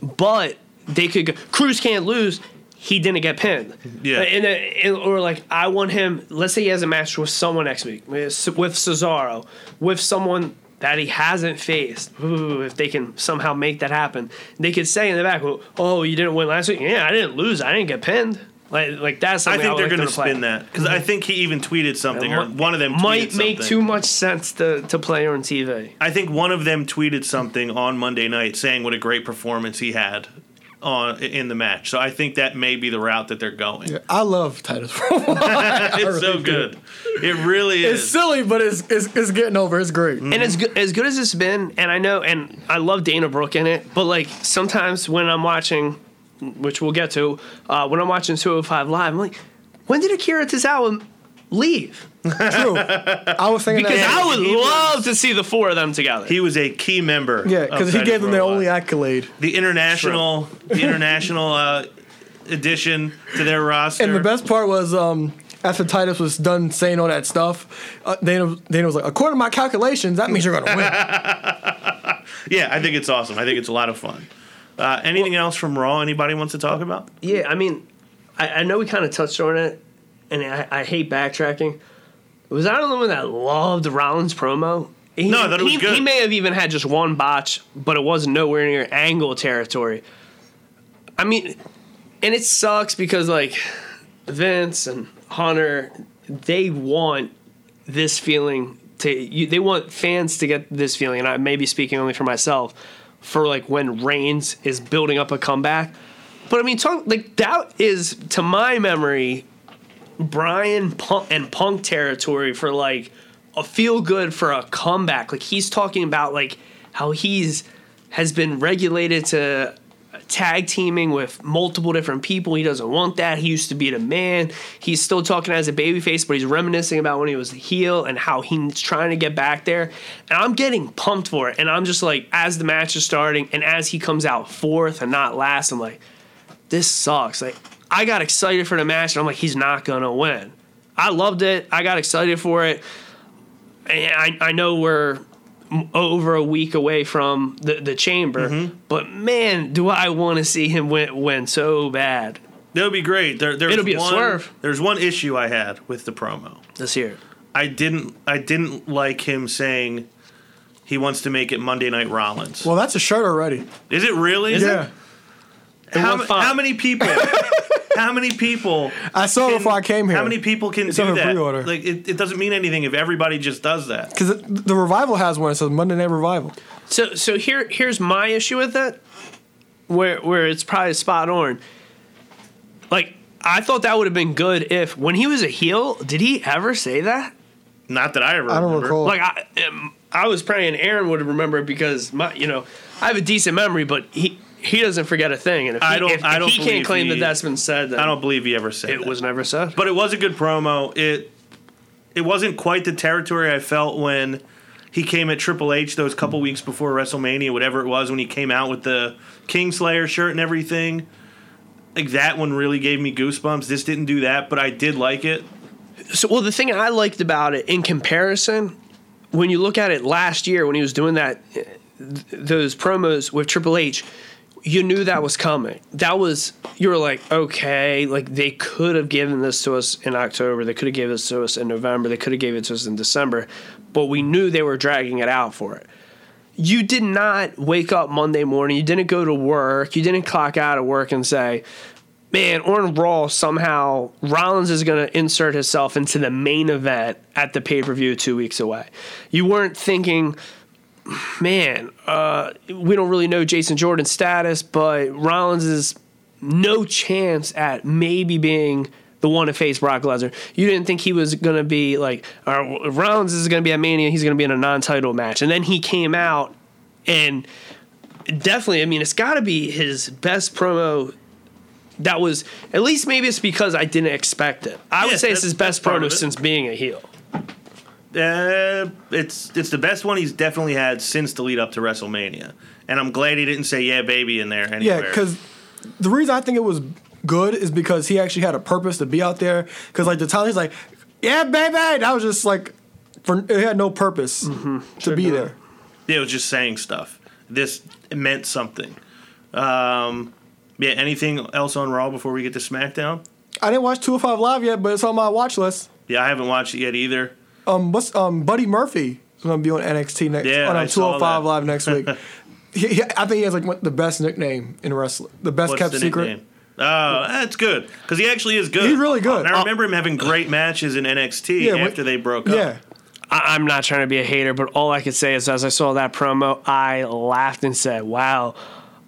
Speaker 4: but they could go. Crews can't lose. He didn't get pinned.
Speaker 3: Yeah.
Speaker 4: And, uh, and- or like I want him. Let's say he has a match with someone next week with with Cesaro, with someone that he hasn't faced. Ooh, if they can somehow make that happen, they could say in the back, "Oh, you didn't win last week. Yeah, I didn't lose. I didn't get pinned." Like, like that's.
Speaker 3: I think
Speaker 4: would
Speaker 3: they're
Speaker 4: like
Speaker 3: going
Speaker 4: them
Speaker 3: to
Speaker 4: play.
Speaker 3: spin that because I think he even tweeted something, or one of them tweeted
Speaker 4: might make
Speaker 3: something.
Speaker 4: too much sense to, to play on TV.
Speaker 3: I think one of them tweeted something on Monday night saying what a great performance he had on in the match. So I think that may be the route that they're going.
Speaker 5: Yeah, I love Titus.
Speaker 3: it's so
Speaker 5: really do.
Speaker 3: good. It really is.
Speaker 5: it's silly, but it's, it's it's getting over. It's great.
Speaker 4: And as good as good as it's been, and I know, and I love Dana Brooke in it, but like sometimes when I'm watching, which we'll get to, uh, when I'm watching 205 Live, I'm like, when did Akira Tozawa leave?
Speaker 5: True. I was thinking
Speaker 4: Because
Speaker 5: that.
Speaker 4: I would
Speaker 3: he was-
Speaker 4: love to see the four of them together.
Speaker 3: he was a key member.
Speaker 5: yeah, because he gave them their only accolade.
Speaker 3: the international the international uh, addition to their roster.
Speaker 5: And the best part was um, after Titus was done saying all that stuff, uh, Dana, Dana was like, according to my calculations, that means you're going to win.
Speaker 3: yeah, I think it's awesome. I think it's a lot of fun. Uh, anything else from Raw? Anybody wants to talk about?
Speaker 4: Yeah, I mean, I, I know we kind of touched on it, and I, I hate backtracking. Was I the one that loved Rollins' promo? He,
Speaker 3: No, it was
Speaker 4: he,
Speaker 3: good.
Speaker 4: he may have even had just one botch, but it was nowhere near angle territory. I mean, and it sucks because like Vince and Hunter, they want this feeling to you, they want fans to get this feeling, and I may be speaking only for myself for like when Reigns is building up a comeback. But I mean, talk like that is to my memory, Brian Punk and Punk territory for like a feel good for a comeback. Like he's talking about like how he's has been regulated to tag teaming with multiple different people. He doesn't want that. He used to be the man. He's still talking as a babyface, but he's reminiscing about when he was the heel and how he's trying to get back there. And I'm getting pumped for it. And I'm just like, as the match is starting and as he comes out fourth and not last, I'm like, this sucks. Like, I got excited for the match, and I'm like, he's not gonna win. I loved it. I got excited for it. And I, I know we're over a week away from the, the chamber, mm-hmm. but man, do I want to see him win, win so bad.
Speaker 3: That would be great. There, there's
Speaker 4: It'll be a
Speaker 3: one,
Speaker 4: swerve.
Speaker 3: There's one issue I had with the promo.
Speaker 4: Let's hear it.
Speaker 3: I didn't. I didn't like him saying he wants to make it Monday Night Rollins.
Speaker 5: Well, that's a shirt already.
Speaker 3: Is it really?
Speaker 5: yeah.
Speaker 3: How,
Speaker 4: went
Speaker 3: ma-
Speaker 4: fine.
Speaker 3: how many people? how many people?
Speaker 5: I saw
Speaker 3: can-
Speaker 5: before I came here.
Speaker 3: How many people can
Speaker 5: It's
Speaker 3: do that?
Speaker 5: pre-order.
Speaker 3: Like it, it doesn't mean anything if everybody just does that.
Speaker 5: Because the revival has one. It says Monday Night Revival.
Speaker 4: So so here here's my issue with it, where where it's probably spot on. Like I thought that would have been good if when he was a heel, did he ever say that?
Speaker 3: Not that I ever.
Speaker 5: I don't
Speaker 3: remember.
Speaker 5: recall.
Speaker 4: Like I um, I was praying Aaron would remember because my you know I have a decent memory, but he he doesn't forget a thing, and if he,
Speaker 3: I don't-
Speaker 4: if,
Speaker 3: I don't
Speaker 4: he can't claim
Speaker 3: he-
Speaker 4: that that's been said,
Speaker 3: I don't believe he ever said
Speaker 4: it
Speaker 3: that.
Speaker 4: was never said.
Speaker 3: But it was a good promo. It it wasn't quite the territory I felt when he came at Triple H those couple weeks before WrestleMania, whatever it was, when he came out with the Kingslayer shirt and everything. Like that one really gave me goosebumps. This didn't do that, but I did like it.
Speaker 4: So, well, the thing I liked about it in comparison, when you look at it last year when he was doing that, eh, th- those promos with Triple H, you knew that was coming. That was you were like, okay, like they could have given this to us in October. They could have given this to us in November. They could have given it to us in December, but we knew they were dragging it out for it. You did not wake up Monday morning. You didn't go to work. You didn't clock out of work and say, man, on Raw, somehow Rollins is going to insert himself into the main event at the pay per view two weeks away. You weren't thinking, man, uh, we don't really know Jason Jordan's status, but Rollins is no chance at maybe being the one to face Brock Lesnar. You didn't think he was going to be like, uh, Rollins is going to be at Mania, he's going to be in a non title match. And then he came out and definitely, I mean, it's got to be his best promo. That was at least maybe it's because I didn't expect it. I
Speaker 3: Yeah,
Speaker 4: would say it's his best promo since being a heel.
Speaker 3: Uh, it's it's the best one he's definitely had since the lead up to WrestleMania, and I'm glad he didn't say "Yeah, baby" in there
Speaker 5: Yeah, because the reason I think it was good is because he actually had a purpose to be out there. Because like the time he's like, "Yeah, baby," that was just like, for it had no purpose to be there.
Speaker 3: Yeah, it was just saying stuff. This meant something. Um, yeah. Anything else on Raw before we get to SmackDown?
Speaker 5: I didn't watch 205 Live yet, but it's on my watch list.
Speaker 3: Yeah, I haven't watched it yet either.
Speaker 5: Um, what's um Buddy Murphy is gonna be on NXT next
Speaker 3: Yeah,
Speaker 5: on
Speaker 3: I
Speaker 5: um, 205
Speaker 3: that.
Speaker 5: Live next week. he, he- I think he has like what- the best nickname in wrestling, the best
Speaker 3: What's
Speaker 5: kept
Speaker 3: the
Speaker 5: secret.
Speaker 3: nickname? Oh, that's good because he actually is good.
Speaker 5: He's really good.
Speaker 3: And I remember him having great matches in NXT
Speaker 5: Yeah, when-
Speaker 3: after they broke up.
Speaker 5: Yeah,
Speaker 4: I- I'm not trying to be a hater, but all I could say is as I saw that promo, I laughed and said, wow,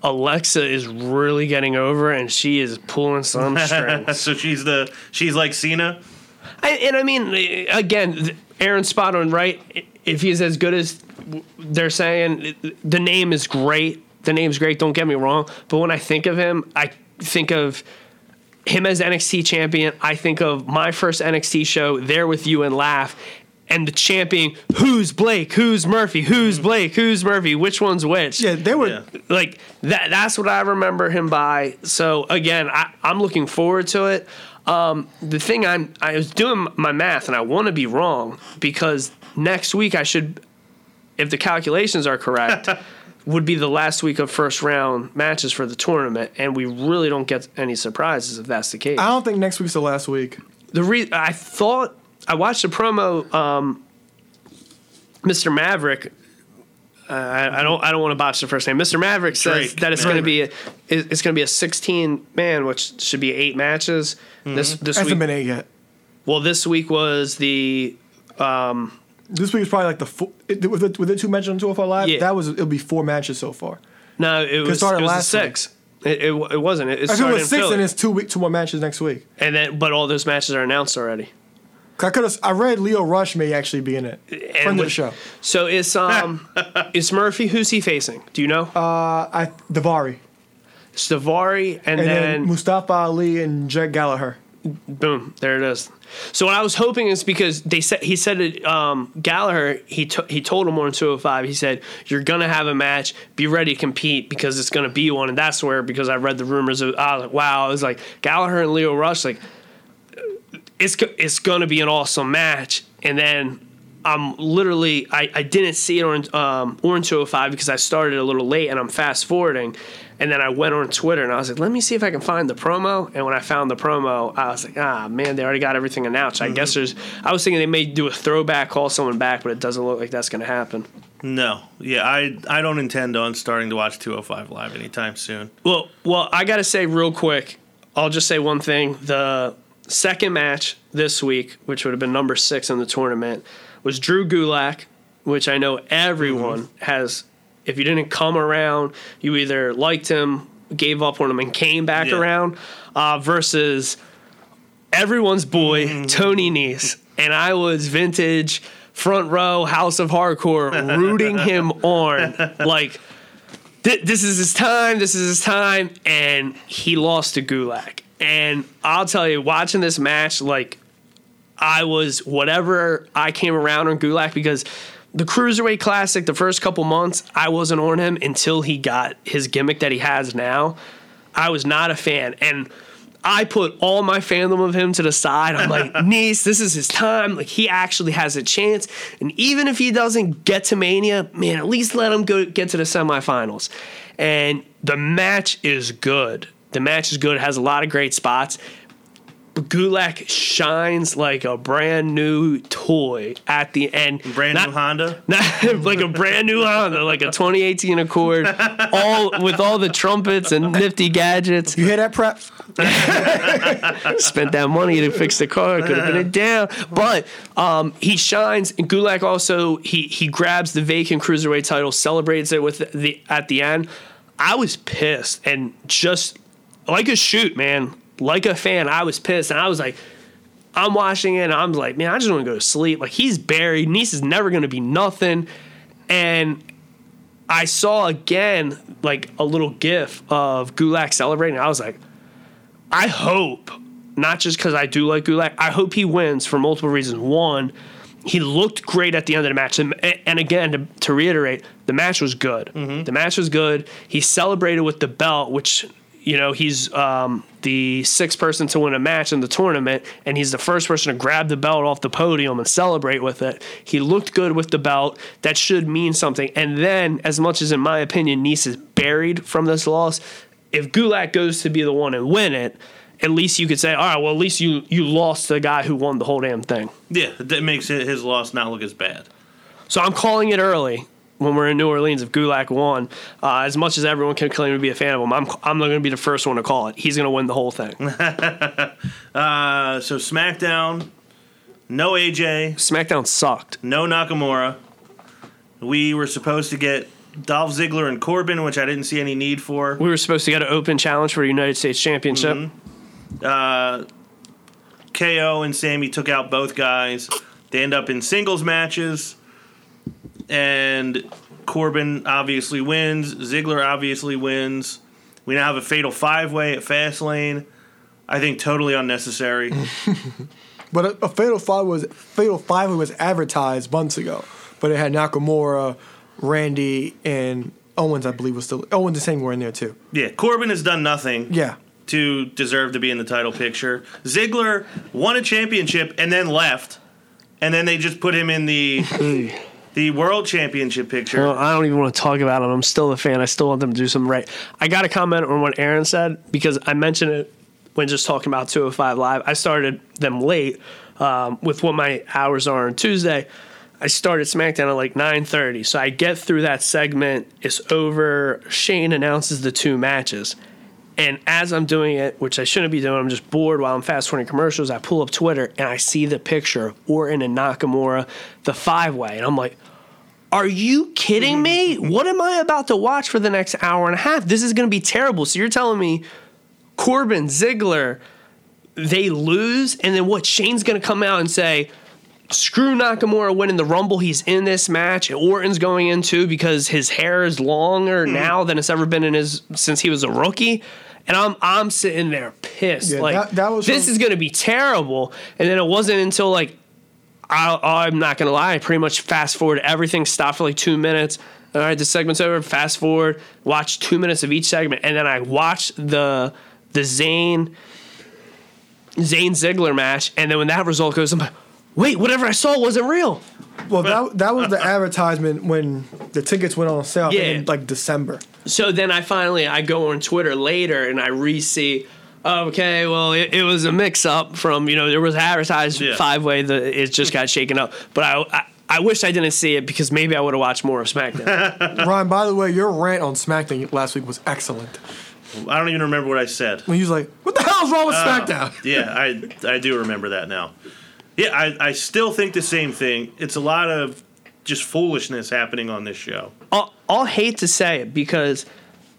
Speaker 4: Alexa is really getting over and she is pulling some strings.
Speaker 3: so she's the she's like Cena.
Speaker 4: I, and I mean, again, Aaron's spot on, right? If he's as good as they're saying, the name is great. The name's great, don't get me wrong. But when I think of him, I think of him as NXT champion. I think of my first NXT show, There With You and Laugh. And the champion, who's Blake? Who's Murphy? Who's Blake? Who's Murphy? Which one's which?
Speaker 5: yeah, they were.
Speaker 3: Yeah.
Speaker 4: like that that's what I remember him by. So again, I, I'm looking forward to it. Um, the thing I'm I was doing my math and I want to be wrong because next week I should, if the calculations are correct, would be the last week of first round matches for the tournament, and we really don't get any surprises if that's the case.
Speaker 5: I don't think next week's the last week.
Speaker 4: The re- I thought I watched the promo. Um, Mr. Maverick. Uh, I, I don't. I don't want to botch the first name. Mr. Maverick says
Speaker 3: Drake
Speaker 4: that it's going to be a, it's going to be a 16 man, which should be eight matches. This this
Speaker 5: Hasn't
Speaker 4: week.
Speaker 5: been eight yet.
Speaker 4: Well, this week was the
Speaker 5: This week was probably like the four, it, with, the, with the two mentioned on 205 Live.
Speaker 4: Yeah.
Speaker 5: That was it'll be four matches so far.
Speaker 4: no. It was, it
Speaker 5: started
Speaker 4: was
Speaker 5: last
Speaker 4: a six. It, it, it wasn't. It, it
Speaker 5: I think it
Speaker 4: started
Speaker 5: was six,
Speaker 4: Philly.
Speaker 5: and it's two week, two more matches next week.
Speaker 4: and then but all those matches are announced already.
Speaker 5: 'Cause I could have. I read Lio Rush may actually be in it.
Speaker 4: And
Speaker 5: Friend of the show.
Speaker 4: So it's um it's Murphy. Who's he facing? Do you know?
Speaker 5: Uh, I Davari.
Speaker 4: Stavari, and,
Speaker 5: And then
Speaker 4: then
Speaker 5: Mustafa Ali and Jack Gallagher.
Speaker 4: boom, there it is. So what I was hoping is because they said he said it. Um, Gallagher he t- he told him on 205. He said you're gonna have a match. Be ready to compete because it's gonna be one. And that's where because I read the rumors. Of, I was like, wow. it was like Gallagher and Lio Rush. Like it's it's gonna be an awesome match. And then I'm literally I, I didn't see it on um, on 205 because I started a little late and I'm fast forwarding. And then I went on Twitter and I was like, let me see if I can find the promo. And when I found the promo, I was like, ah, man, they already got everything announced. I guess there's, I was thinking they may do a throwback, call someone back, but it doesn't look like that's going to happen.
Speaker 3: No, yeah, I I don't intend on starting to watch 205 live anytime soon.
Speaker 4: Well, well, I got to say real quick, I'll just say one thing. The second match this week, which would have been number six in the tournament, was Drew Gulak, which I know everyone has. If you didn't come around, you either liked him, gave up on him, and came back
Speaker 3: Yeah.
Speaker 4: around, uh, versus everyone's boy Tony Nese, and I was vintage front row House of Hardcore rooting him on like th- this is his time, this is his time, and he lost to Gulak. And I'll tell you, watching this match, like I was whatever I came around on Gulak because the Cruiserweight Classic, the first couple months, I wasn't on him until he got his gimmick that he has now. I was not a fan. And I put all my fandom of him to the side. I'm like, Nese, this is his time. Like he actually has a chance. And even if he doesn't get to Mania, man, at least let him go get to the semifinals. And the match is good. The match is good. It has a lot of great spots. But Gulak shines like a brand new toy at the end.
Speaker 3: Brand
Speaker 4: Not-
Speaker 3: new Honda.
Speaker 4: not like a brand new Honda, like a 2018 Accord, all with all the trumpets and nifty gadgets.
Speaker 5: You hear that, prep?
Speaker 4: Spent that money to fix the car, could have been it down. But um, he shines, and Gulak also he he grabs the vacant cruiserweight title, celebrates it with the at the end. I was pissed and just like a shoot, man, like a fan. I was pissed, and I was like. I'm watching it and I'm like, man, I just want to go to sleep. Like he's buried. Nese is never going to be nothing. And I saw again like a little gif of Gulak celebrating. I was like, I hope, not just because I do like Gulak, I hope he wins for multiple reasons. One, he looked great at the end of the match. And, and again, to, to reiterate, the match was good. Mm-hmm. The match was good. He celebrated with the belt, which, you know, he's um, the sixth person to win a match in the tournament, and he's the first person to grab the belt off the podium and celebrate with it. He looked good with the belt. That should mean something. And then, as much as in my opinion, Nese is buried from this loss, if Gulak goes to be the one and win it, at least you could say, all right, well, at least you you lost the guy who won the whole damn thing.
Speaker 3: Yeah, that makes his loss not look as bad.
Speaker 4: So I'm calling it early when we're in New Orleans. If Gulak won, uh, as much as everyone can claim to be a fan of him, I'm I'm not going to be the first one to call it. He's going to win the whole thing.
Speaker 3: Uh, so SmackDown, no AJ,
Speaker 4: SmackDown sucked.
Speaker 3: no Nakamura. We were supposed to get Dolph Ziggler and Corbin, which I didn't see any need for.
Speaker 4: We were supposed to get an open challenge for a United States Championship.
Speaker 3: Uh, KO and Sami took out both guys. They end up in singles matches, and Corbin obviously wins. Ziggler obviously wins. We now have a fatal five way at Fastlane. I think totally unnecessary.
Speaker 5: But a, a fatal five was fatal five was advertised months ago, but it had Nakamura, Randy, and Owens. I believe was still Owens and Singh were in there too.
Speaker 3: yeah, Corbin has done nothing
Speaker 5: Yeah,
Speaker 3: to deserve to be in the title picture. Ziggler won a championship and then left, and then they just put him in the the world championship picture.
Speaker 4: Well, I don't even want to talk about him. I'm still a fan. I still want them to do something right. I got to comment on what Aaron said because I mentioned it when just talking about 205 Live. I started them late um, with what my hours are on Tuesday. I started SmackDown at like 9:30, so I get through that segment. It's over. Shane announces the two matches. And as I'm doing it, which I shouldn't be doing, I'm just bored while I'm fast forwarding commercials. I pull up Twitter and I see the picture of Orton and Nakamura, the five way. And I'm like, are you kidding me? What am I about to watch for the next hour and a half? This is going to be terrible. So you're telling me Corbin, Ziggler, they lose, and then what? Shane's going to come out and say, screw Nakamura winning the Rumble. He's in this match. And Orton's going in too because his hair is longer
Speaker 5: Hmm.
Speaker 4: now than it's ever been in his since he was a rookie. And I'm I'm sitting there pissed.
Speaker 5: Yeah,
Speaker 4: like
Speaker 5: that- that was
Speaker 4: this
Speaker 5: from-
Speaker 4: is gonna be terrible. And then it wasn't until like I, I'm not gonna lie. I pretty much fast forward everything. Stopped for like two minutes. All right, the segment's over. Fast forward. Watch two minutes of each segment, and then I watched the the Zane Zayn Ziggler match. And then when that result goes, I'm like, wait, whatever I saw wasn't real.
Speaker 5: Well, that that was the advertisement when the tickets went on sale
Speaker 4: Yeah.
Speaker 5: in like December.
Speaker 4: So then I finally I go on Twitter later and I re-see. Okay, well, it, it was a mix-up from you know there was advertised
Speaker 3: Yeah.
Speaker 4: five way that it just got shaken up. But I, I I wish I didn't see it because maybe I would have watched more of SmackDown.
Speaker 5: Ryan, by the way, your rant on SmackDown last week was excellent.
Speaker 3: I don't even remember what I said.
Speaker 5: When he was like, "What the hell's wrong with
Speaker 3: Oh.
Speaker 5: SmackDown?"
Speaker 3: yeah, I I do remember that now. Yeah, I, I still think the same thing. It's a lot of just foolishness happening on this show.
Speaker 4: I'll, hate to say it because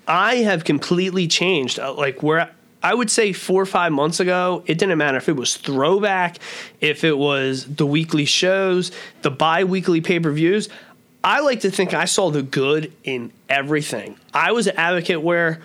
Speaker 4: I have completely changed. Uh, Like where I would say four or five months ago, it didn't matter if it was throwback, if it was the weekly shows, the bi-weekly pay-per-views. I like to think I saw the good in everything. I was an advocate where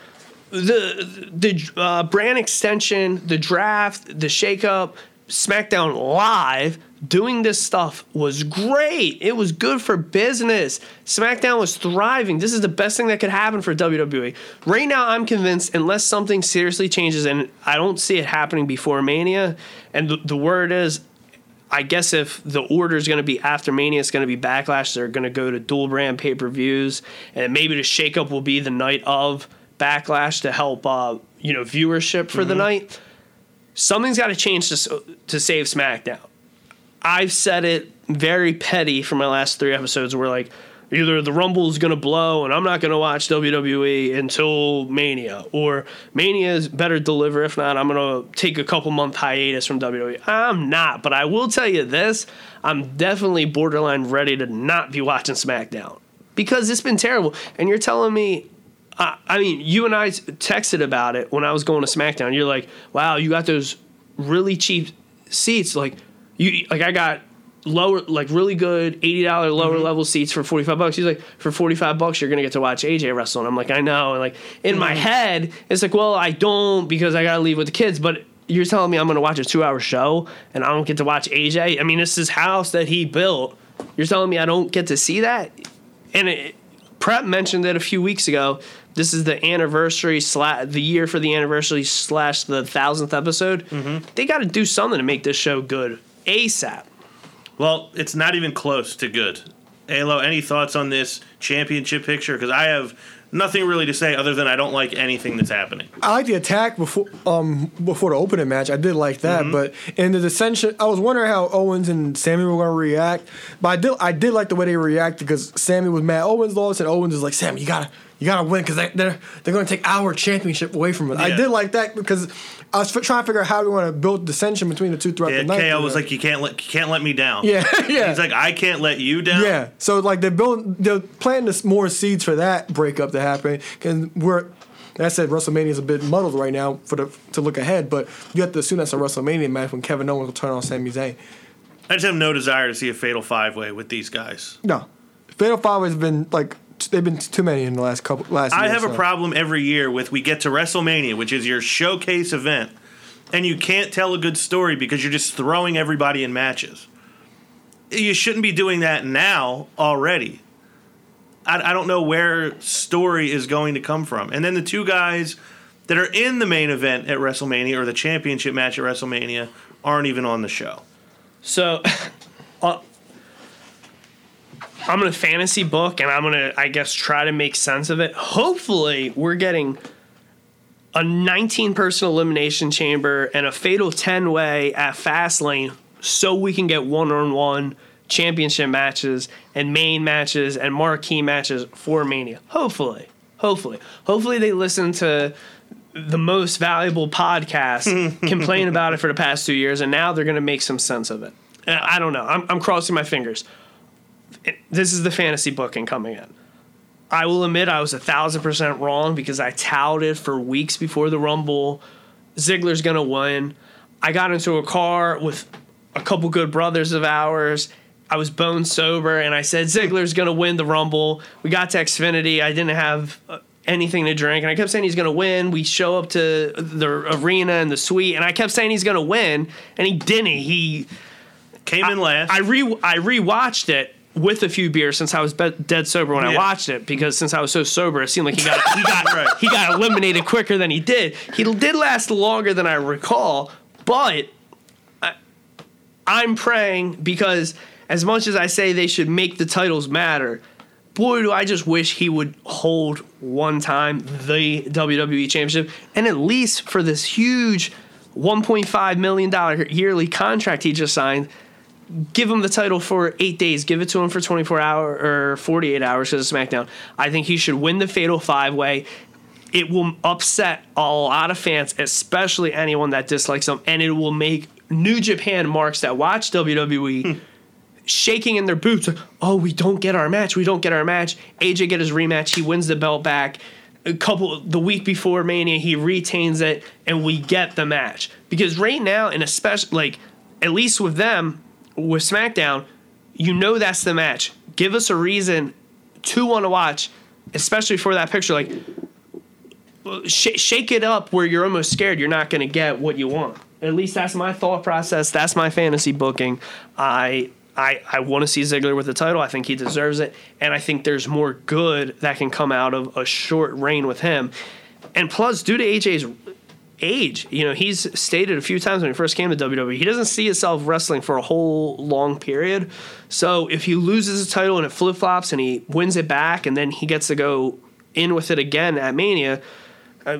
Speaker 4: the the uh, brand extension, the draft, the shakeup, SmackDown Live, doing this stuff was great. It was good for business. SmackDown was thriving. This is the best thing that could happen for WWE. Right now, I'm convinced, unless something seriously changes, and I don't see it happening before Mania, and the, the word is I guess if the order is going to be after Mania, it's going to be Backlash. They're going to go to dual brand pay per views, and maybe the shakeup will be the night of Backlash to help, uh, you know, viewership for the night. Something's got to change to to save SmackDown. I've said it very petty for my last three episodes. Where like either the Rumble is going to blow and I'm not going to watch WWE until Mania, or Mania is better deliver. If not, I'm going to take a couple month hiatus from WWE. I'm not, but I will tell you this: I'm definitely borderline ready to not be watching SmackDown because it's been terrible. And you're telling me. I I mean, you and I texted about it when I was going to SmackDown. You're like, "Wow, you got those really cheap seats." Like, you like I got lower, like really good eighty dollar lower mm-hmm. level seats for forty five bucks. He's like, "For forty five bucks, you're gonna get to watch AJ wrestle." And I'm like, "I know." And like in my mm-hmm. head, it's like, "Well, I don't because I gotta leave with the kids." But you're telling me I'm gonna watch a two hour show and I don't get to watch AJ? I mean, it's his house that he built. You're telling me I don't get to see that? And it, Prep mentioned it a few weeks ago. This is the anniversary slash the year for the anniversary slash the thousandth episode. Mm-hmm. They got to do something to make this show good ASAP.
Speaker 3: Well, it's not even close to good. Alo, any thoughts on this championship picture? Because I have nothing really to say other than I don't like anything that's happening.
Speaker 5: I like the attack before um before the opening match. I did like that, but in the dissension, I was wondering how Owens and Sami were going to react. But I did I did like the way they reacted because Sami was mad. Owens lost, and Owens is like, "Sam, you gotta you gotta win because they, they're they're going to take our championship away from us." I did like that because I was f- trying to figure out how we want to build dissension between the two throughout
Speaker 3: Yeah,
Speaker 5: the night.
Speaker 3: KO was like, "You can't let you can't let me down."
Speaker 5: "Yeah, yeah."
Speaker 3: He's like, "I can't let you down."
Speaker 5: Yeah, so like they're building, they're planting more seeds for that breakup to happen. And we're, I said, WrestleMania is a bit muddled right now for the to look ahead. But you have to assume that's a WrestleMania match when Kevin Owens will turn on Sami Zayn.
Speaker 3: I just have no desire to see a fatal five way with these guys.
Speaker 5: No, Fatal Five way has been like they've been too many in the last couple last.
Speaker 3: I
Speaker 5: year,
Speaker 3: have a problem every year with we get to WrestleMania, which is your showcase event, and you can't tell a good story because you're just throwing everybody in matches. You shouldn't be doing that now already. I, I don't know where story is going to come from. And then the two guys that are in the main event at WrestleMania or the championship match at WrestleMania aren't even on the show.
Speaker 4: So, I'm gonna fantasy book, and I'm gonna, I guess, try to make sense of it. Hopefully, we're getting a 19 person elimination chamber and a fatal 10 way at Fastlane, so we can get one on one championship matches and main matches and marquee matches for Mania. Hopefully, hopefully, hopefully they listen to the most valuable podcast complain about it for the past two years, and now they're going to make some sense of it. I don't know. I'm, I'm crossing my fingers. It- this is the fantasy booking coming in. I will admit I was a thousand percent wrong because I touted for weeks before the Rumble. Ziggler's to win. I got into a car with a couple good brothers of ours. I was bone sober, and I said Ziggler's to win the Rumble. We got to Xfinity. I didn't have uh, anything to drink, and I kept saying he's to win. We show up to the arena and the suite, and I kept saying he's to win, and he didn't. He
Speaker 3: Came in last.
Speaker 4: I re I rewatched it with a few beers since I was be- dead sober when I watched it because since I was so sober, it seemed like he got he got
Speaker 3: Right.
Speaker 4: he got eliminated quicker than he did. He did last longer than I recall, but I, I'm praying because as much as I say they should make the titles matter. Boy, do I just wish he would hold one time the WWE Championship, and at least for this huge $1.5 million yearly contract he just signed, give him the title for eight days. Give it to him for 24 hours or 48 hours because of SmackDown. I think he should win the Fatal Five Way. It will upset a lot of fans, especially anyone that dislikes him, and it will make New Japan marks that watch WWE hmm. shaking in their boots. Oh, we don't get our match. We don't get our match. AJ get his rematch. He wins the belt back. A couple the week before Mania, he retains it, and we get the match. Because right now, and especially like at least with them, with SmackDown, you know that's the match. Give us a reason to want to watch, especially for that picture. Like sh- shake it up where you're almost scared you're not going to get what you want. At least that's my thought process. That's my fantasy booking. I I I want to see Ziggler with the title. I think he deserves it, and I think there's more good that can come out of a short reign with him. And plus, due to AJ's age, you know, he's stated a few times when he first came to WWE, he doesn't see himself wrestling for a whole long period. So if he loses the title and it flip flops and he wins it back, and then he gets to go in with it again at Mania, uh,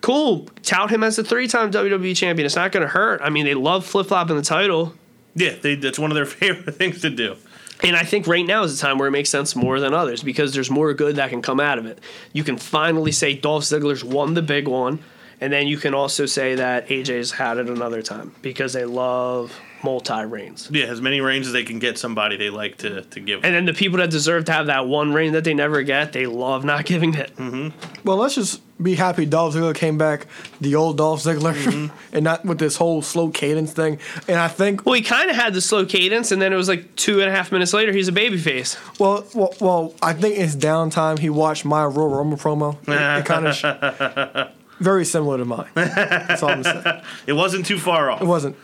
Speaker 4: cool. Tout him as a three-time WWE champion. It's not going to hurt. I mean, they love flip-flopping the title,
Speaker 3: yeah, they, that's one of their favorite things to do.
Speaker 4: and I think right now is the time where it makes sense more than others because there's more good that can come out of it. You can finally say Dolph Ziggler's won the big one, and then you can also say that AJ's had it another time because they love multi reigns.
Speaker 3: Yeah, as many reigns as they can get somebody they like to, to give.
Speaker 4: And then the people that deserve to have that one reign that they never get, they love not giving it. Mm-hmm.
Speaker 5: Well, let's just be happy Dolph Ziggler came back, the old Dolph Ziggler, mm-hmm. and not with this whole slow cadence thing. And I think,
Speaker 4: Well, he kind of had the slow cadence, and then it was like two and a half minutes later, he's a babyface.
Speaker 5: well, well, well I think it's downtime. He watched my Royal Rumble promo. It, it kind of sh- very similar to mine. That's all I'm saying.
Speaker 3: It wasn't too far off.
Speaker 5: It wasn't.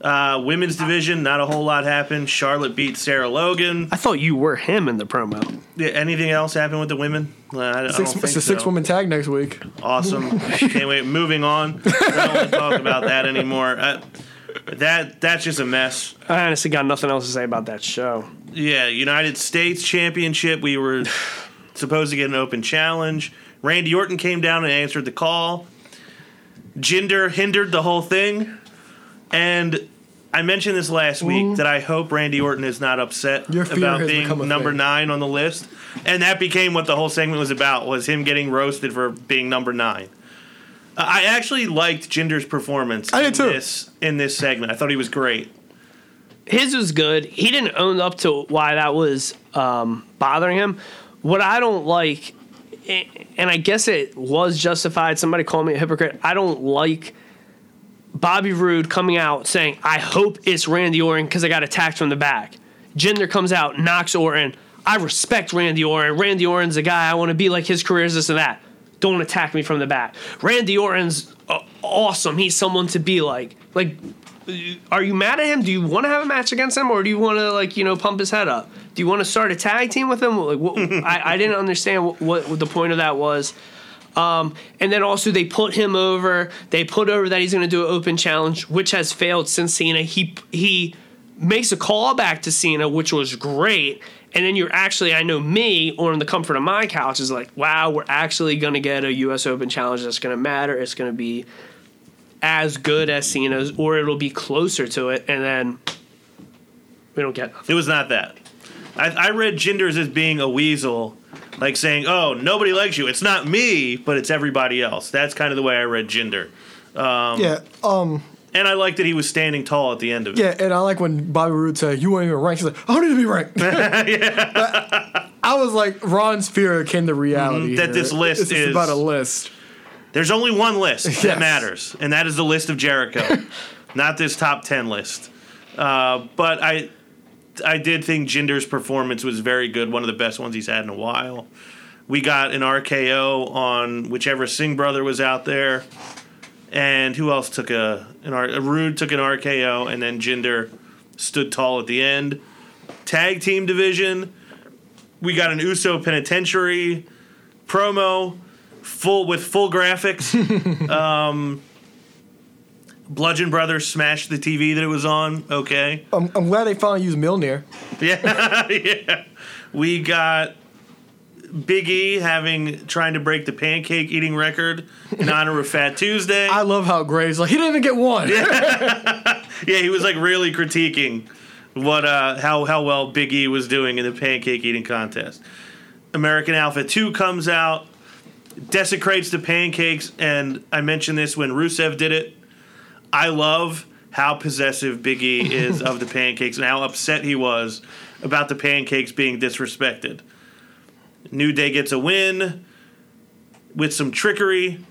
Speaker 3: Uh, women's division, not a whole lot happened. Charlotte beat Sarah Logan.
Speaker 4: I thought you were him in the promo.
Speaker 3: Yeah, anything else happen with the women? Uh, I, I don't
Speaker 5: Six,
Speaker 3: think
Speaker 5: it's a
Speaker 3: so.
Speaker 5: six woman tag next week.
Speaker 3: Awesome. Can't wait. Moving on. I don't want to talk about that anymore. Uh, that that's just a mess.
Speaker 4: I honestly got nothing else to say about that show.
Speaker 3: Yeah, United States Championship. We were supposed to get an open challenge. Randy Orton came down and answered the call. Jinder hindered the whole thing, and I mentioned this last week that I hope Randy Orton is not upset about being number
Speaker 5: thing.
Speaker 3: nine on the list, and that became what the whole segment was about: was him getting roasted for being number nine. Uh, I actually liked Jinder's performance.
Speaker 5: I did
Speaker 3: in
Speaker 5: too.
Speaker 3: This in this segment, I thought he was great.
Speaker 4: His was good. He didn't own up to why that was um, bothering him. What I don't like, and I guess it was justified. Somebody called me a hypocrite. I don't like Bobby Roode coming out saying, "I hope it's Randy Orton because I got attacked from the back." Jinder comes out, knocks Orton. I respect Randy Orton. Randy Orton's a guy I want to be like. His career is this and that. Don't attack me from the back. Randy Orton's awesome. He's someone to be like. Like, are you mad at him? Do you want to have a match against him, or do you want to like you know pump his head up? Do you want to start a tag team with him? Like, what, I, I didn't understand what, what, what the point of that was. Um, and then also they put him over. They put over that he's going to do an open challenge, which has failed since Cena. He he makes a call back to Cena, which was great. And then you're actually, I know me, or in the comfort of my couch, is like, wow, we're actually going to get a U.S. Open challenge that's going to matter. It's going to be as good as Cena's, or it'll be closer to it. And then we don't get nothing.
Speaker 3: It was not that. I, I read Jinder's as being a weasel, like saying, "Oh, nobody likes you. It's not me, but it's everybody else." That's kind of the way I read Jinder,
Speaker 5: yeah. Um.
Speaker 3: and I like that he was standing tall at the end of it.
Speaker 5: Yeah, and I like when Bobby Roode said, "You weren't even ranked." He's like, "I don't need to be ranked." But I was like, Ron's fear came to reality.
Speaker 3: Mhm, that
Speaker 5: here.
Speaker 3: this list
Speaker 5: it's
Speaker 3: is-
Speaker 5: about a list.
Speaker 3: There's only one list that matters, and that is the list of Jericho, not this top ten list. Uh, but I I did think Jinder's performance was very good, one of the best ones he's had in a while. We got an RKO on whichever Singh brother was out there, and who else took a an R? Roode took an RKO, and then Jinder stood tall at the end. Tag team division, we got an Uso Penitentiary promo, full with full graphics. um, Bludgeon Brothers smashed the TV that it was on. Okay.
Speaker 5: I'm, I'm glad they finally used Milner.
Speaker 3: Yeah, yeah. We got Big E having trying to break the pancake eating record in honor of Fat Tuesday.
Speaker 5: I love how Gray's like he didn't even get one.
Speaker 3: yeah, yeah, he was like really critiquing what uh how how well Big E was doing in the pancake eating contest. American Alpha 2 comes out, desecrates the pancakes, and I mentioned this when Rusev did it. I love how possessive Big E is of the pancakes and how upset he was about the pancakes being disrespected. New Day gets a win with some trickery.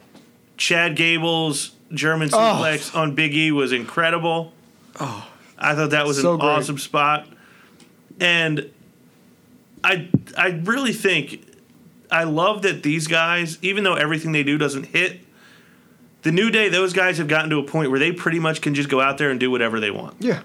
Speaker 3: Chad Gable's German oh. suplex on Big E was incredible. Oh, I thought that was
Speaker 5: So
Speaker 3: an
Speaker 5: great.
Speaker 3: awesome spot, and I I really think I love that these guys, even though everything they do doesn't hit, the New Day, those guys have gotten to a point where they pretty much can just go out there and do whatever they want.
Speaker 5: Yeah.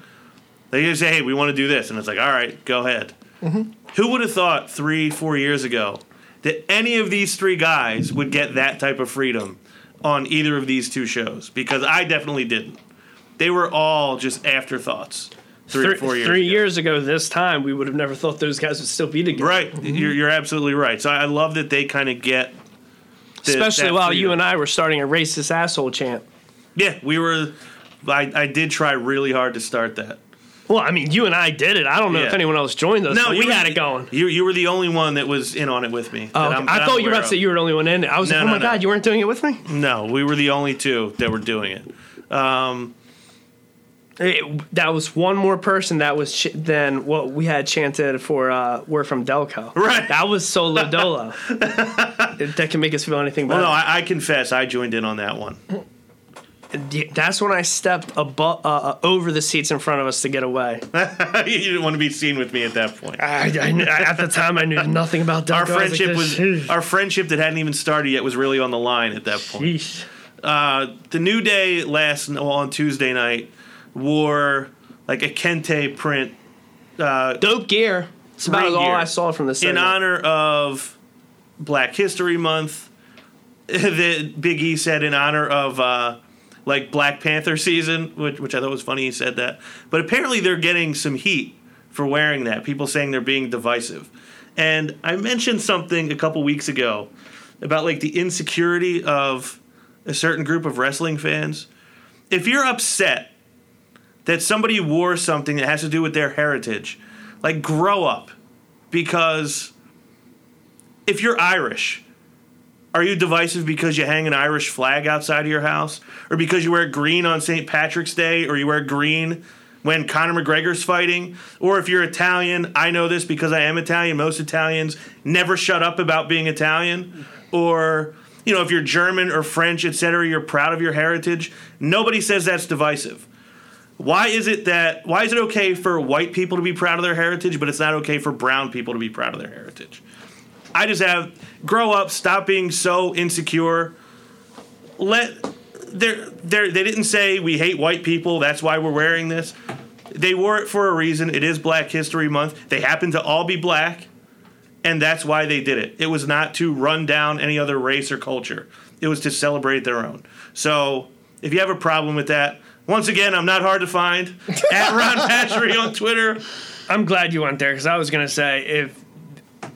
Speaker 3: They just say, "Hey, we want to do this," and it's like, "All right, go ahead." Mm-hmm. Who would have thought three, four years ago that any of these three guys would get that type of freedom on either of these two shows? Because I definitely didn't. They were all just afterthoughts. Three, or four years.
Speaker 4: three
Speaker 3: ago.
Speaker 4: years ago, this time, we would have never thought those guys would still be together.
Speaker 3: Right, you're, you're absolutely right. So I love that they kind of get, the-
Speaker 4: Especially while you and I were starting a racist asshole chant.
Speaker 3: Yeah, we were. I, I did try really hard to start that.
Speaker 4: Well, I mean, you and I did it. I don't know
Speaker 3: Yeah.
Speaker 4: if anyone else joined us.
Speaker 3: No,
Speaker 4: we had
Speaker 3: the-
Speaker 4: it going.
Speaker 3: You you were the only one that was in on it with me.
Speaker 4: Oh, okay. I thought you were about to say you were the only one in it. I was
Speaker 3: No,
Speaker 4: like, oh
Speaker 3: no,
Speaker 4: my
Speaker 3: no.
Speaker 4: god, you weren't doing it with me.
Speaker 3: No, we were the only two that were doing it. Um,
Speaker 4: It- that was one more person that was ch- than what we had chanted for. Uh, we're from Delco.
Speaker 3: Right.
Speaker 4: That was solo dolo. That can make us feel anything
Speaker 3: well,
Speaker 4: better.
Speaker 3: no, I, I confess I joined in on that one.
Speaker 4: That's when I stepped above, uh, uh, over the seats in front of us to get away.
Speaker 3: you didn't want to be seen with me at that point.
Speaker 4: I, I knew- at the time, I knew nothing about Delco.
Speaker 3: Our
Speaker 4: I like,
Speaker 3: friendship was our friendship that hadn't even started yet was really on the line at that point. Uh, the New Day last well, on Tuesday night wore like a kente print
Speaker 4: Dope gear. It's about all. I saw from the
Speaker 3: in honor of Black History Month. that Big E said in honor of uh, like Black Panther season, which, which I thought was funny. He said that, but apparently they're getting some heat for wearing that. People saying they're being divisive, and I mentioned something a couple weeks ago about like the insecurity of a certain group of wrestling fans. If you're upset that somebody wore something that has to do with their heritage, like grow up because if you're Irish, are you divisive because you hang an Irish flag outside of your house? Or because you wear green on St. Patrick's Day? Or you wear green when Conor McGregor's fighting? Or if you're Italian, I know this because I am Italian. Most Italians never shut up about being Italian. Or, you know, if you're German or French, etc., you're proud of your heritage. Nobody says that's divisive. Why is it that why is it okay for white people to be proud of their heritage, but it's not okay for brown people to be proud of their heritage? I just have grow up, stop being so insecure. Let they're, they're, they didn't say we hate white people, that's why we're wearing this. They wore it for a reason. It is Black History Month. They happen to all be black, and that's why they did it. It was not to run down any other race or culture. It was to celebrate their own. So if you have a problem with that, once again, I'm not hard to find. At Ron Patchery on Twitter.
Speaker 4: I'm glad you went there because I was gonna say if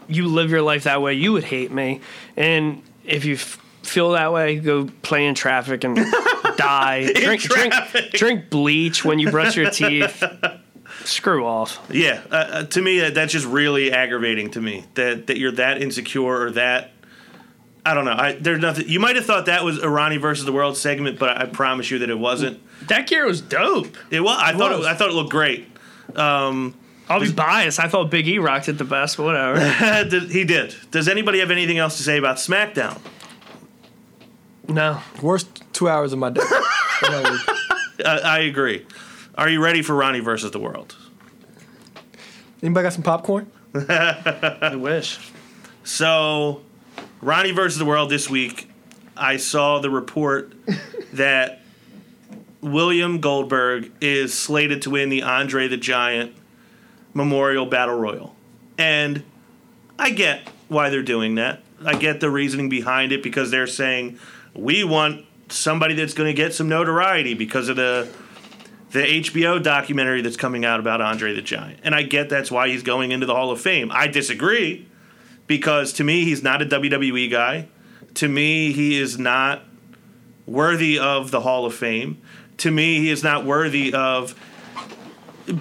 Speaker 4: you live your life that way, you would hate me, and if you f- feel that way, go play in traffic and die. drink, drink,
Speaker 3: traffic.
Speaker 4: drink bleach when you brush your teeth. Screw off.
Speaker 3: Yeah, uh, uh, to me that, that's just really aggravating to me that that you're that insecure or that I don't know. I, there's nothing. You might have thought that was Irani versus the world segment, but I, promise you that it wasn't.
Speaker 4: That gear was dope.
Speaker 3: It was. I thought it. I thought it looked great.
Speaker 4: Um, I'll be biased. I thought Big E rocked it the best, but whatever.
Speaker 3: Did- he did. Does anybody have anything else to say about SmackDown?
Speaker 4: no.
Speaker 5: Worst two hours of my day.
Speaker 3: I, I agree. Are you ready for Ronnie versus the world?
Speaker 5: Anybody got some popcorn?
Speaker 4: I wish.
Speaker 3: So, Ronnie versus the world this week. I saw the report that William Goldberg is slated to win the Andre the Giant Memorial Battle Royal. And I get why they're doing that. I get the reasoning behind it because they're saying we want somebody that's going to get some notoriety because of the the HBO documentary that's coming out about Andre the Giant. And I get that's why he's going into the Hall of Fame. I disagree because to me he's not a WWE guy. To me he is not worthy of the Hall of Fame. To me he is not worthy of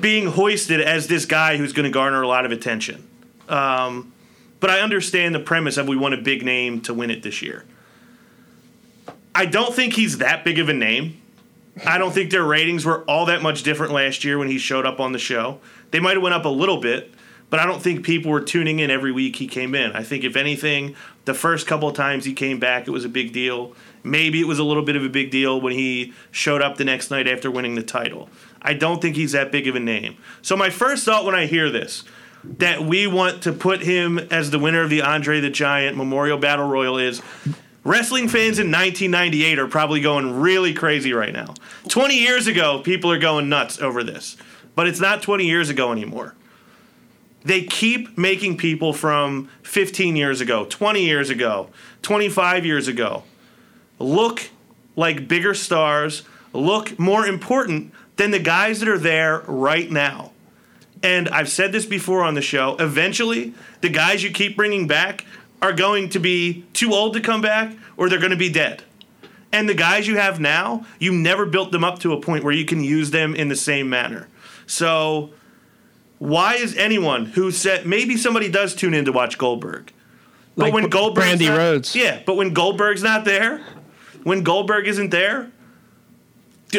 Speaker 3: being hoisted as this guy who's going to garner a lot of attention. Um, but I understand the premise of we want a big name to win it this year. I don't think he's that big of a name. I don't think their ratings were all that much different last year when he showed up on the show. They might have went up a little bit, but I don't think people were tuning in every week he came in. I think if anything, the first couple of times he came back, it was a big deal. Maybe it was a little bit of a big deal when he showed up the next night after winning the title. I don't think he's that big of a name. So my first thought when I hear this that we want to put him as the winner of the Andre the Giant Memorial Battle Royal is wrestling fans in 1998 are probably going really crazy right now. 20 years ago, people are going nuts over this, but it's not 20 years ago anymore. They keep making people from 15 years ago, 20 years ago, 25 years ago look like bigger stars, look more important than the guys that are there right now. And I've said this before on the show. Eventually, the guys you keep bringing back are going to be too old to come back or they're going to be dead. And the guys you have now, you never built them up to a point where you can use them in the same manner. So, why is anyone who said maybe somebody does tune in to watch Goldberg? But
Speaker 4: Like
Speaker 3: when Goldberg's
Speaker 4: Brandy
Speaker 3: not-
Speaker 4: Rhodes.
Speaker 3: yeah, but when Goldberg's not there, when Goldberg isn't there,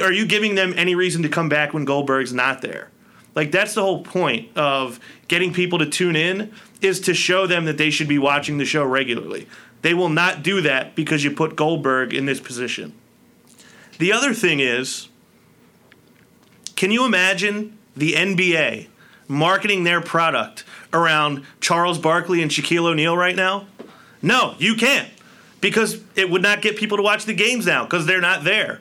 Speaker 3: are you giving them any reason to come back when Goldberg's not there? Like that's the whole point of getting people to tune in is to show them that they should be watching the show regularly. They will not do that because you put Goldberg in this position. The other thing is can you imagine the NBA marketing their product around Charles Barkley and Shaquille O'Neal right now? No, you can't. Because it would not get people to watch the games now because they're not there.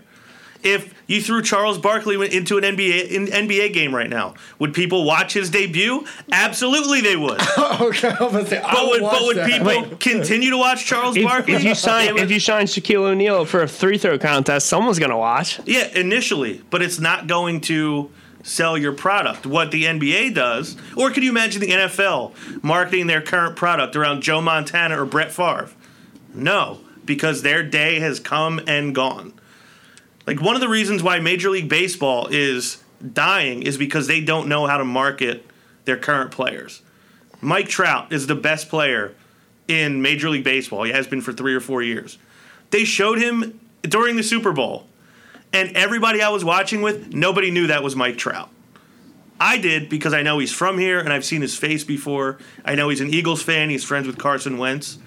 Speaker 3: If you threw Charles Barkley into an NBA in NBA game right now, would people watch his debut? Absolutely, they would.
Speaker 5: okay, I was gonna say, I
Speaker 3: But would, but would
Speaker 5: that.
Speaker 3: people continue to watch Charles
Speaker 4: If,
Speaker 3: Barkley?
Speaker 4: if you
Speaker 3: They
Speaker 4: sign if you sign Shaquille O'Neal for a free throw contest, someone's gonna watch.
Speaker 3: Yeah, initially, but it's not going to sell your product. What the NBA does, or could you imagine the NFL marketing their current product around Joe Montana or Brett Favre? No, because their day has come and gone. Like one of the reasons why Major League Baseball is dying is because they don't know how to market their current players. Mike Trout is the best player in Major League Baseball. He has been for 3 or 4 years. They showed him during the Super Bowl and everybody I was watching with, nobody knew that was Mike Trout. I did because I know he's from here and I've seen his face before. I know he's an Eagles fan, he's friends with Carson Wentz.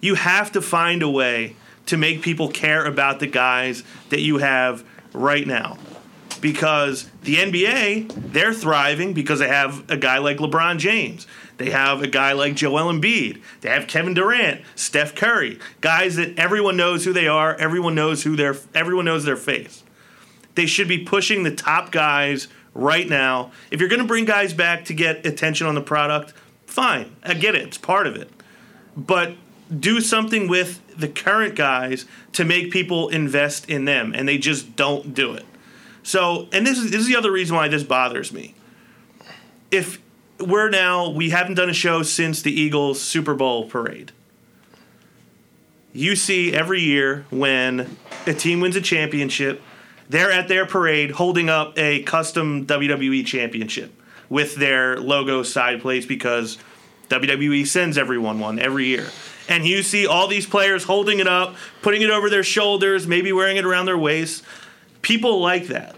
Speaker 3: You have to find a way to make people care about the guys that you have right now. Because the NBA, they're thriving because they have a guy like LeBron James. They have a guy like Joel Embiid. They have Kevin Durant, Steph Curry, guys that everyone knows who they are, everyone knows who their everyone knows their face. They should be pushing the top guys right now. If you're going to bring guys back to get attention on the product, fine. I get it. It's part of it. But do something with the current guys to make people invest in them, and they just don't do it. So, and this is this is the other reason why this bothers me. If we're now we haven't done a show since the Eagles Super Bowl parade. You see every year when a team wins a championship, they're at their parade holding up a custom WWE championship with their logo side plates because WWE sends everyone one every year. And you see all these players holding it up, putting it over their shoulders, maybe wearing it around their waist. People like that.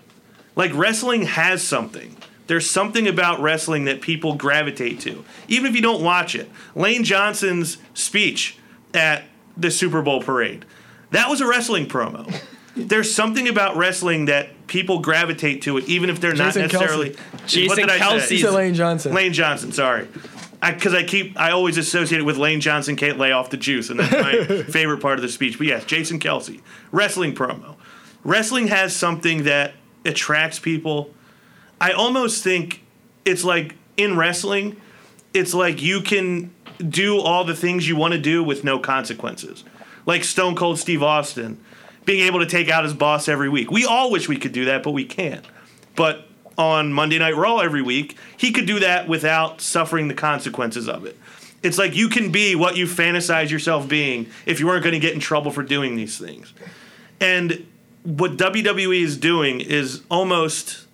Speaker 3: Like wrestling has something. There's something about wrestling that people gravitate to, even if you don't watch it. Lane Johnson's speech at the Super Bowl parade. That was a wrestling promo. There's something about wrestling that people gravitate to it, even if they're
Speaker 5: Jason
Speaker 3: not necessarily.
Speaker 5: Kelce.
Speaker 4: Jason
Speaker 3: what did I say?
Speaker 5: He said Lane Johnson.
Speaker 3: Lane Johnson, sorry. Because I, keep, I always associate it with Lane Johnson can't lay off the juice, and that's my favorite part of the speech. But yes, Jason Kelce, wrestling promo. Wrestling has something that attracts people. I almost think it's like in wrestling, it's like you can do all the things you want to do with no consequences. Like Stone Cold Steve Austin being able to take out his boss every week. We all wish we could do that, but we can't. But on Monday Night Raw every week, he could do that without suffering the consequences of it. It's like you can be what you fantasize yourself being if you weren't going to get in trouble for doing these things. And what WWE is doing is almost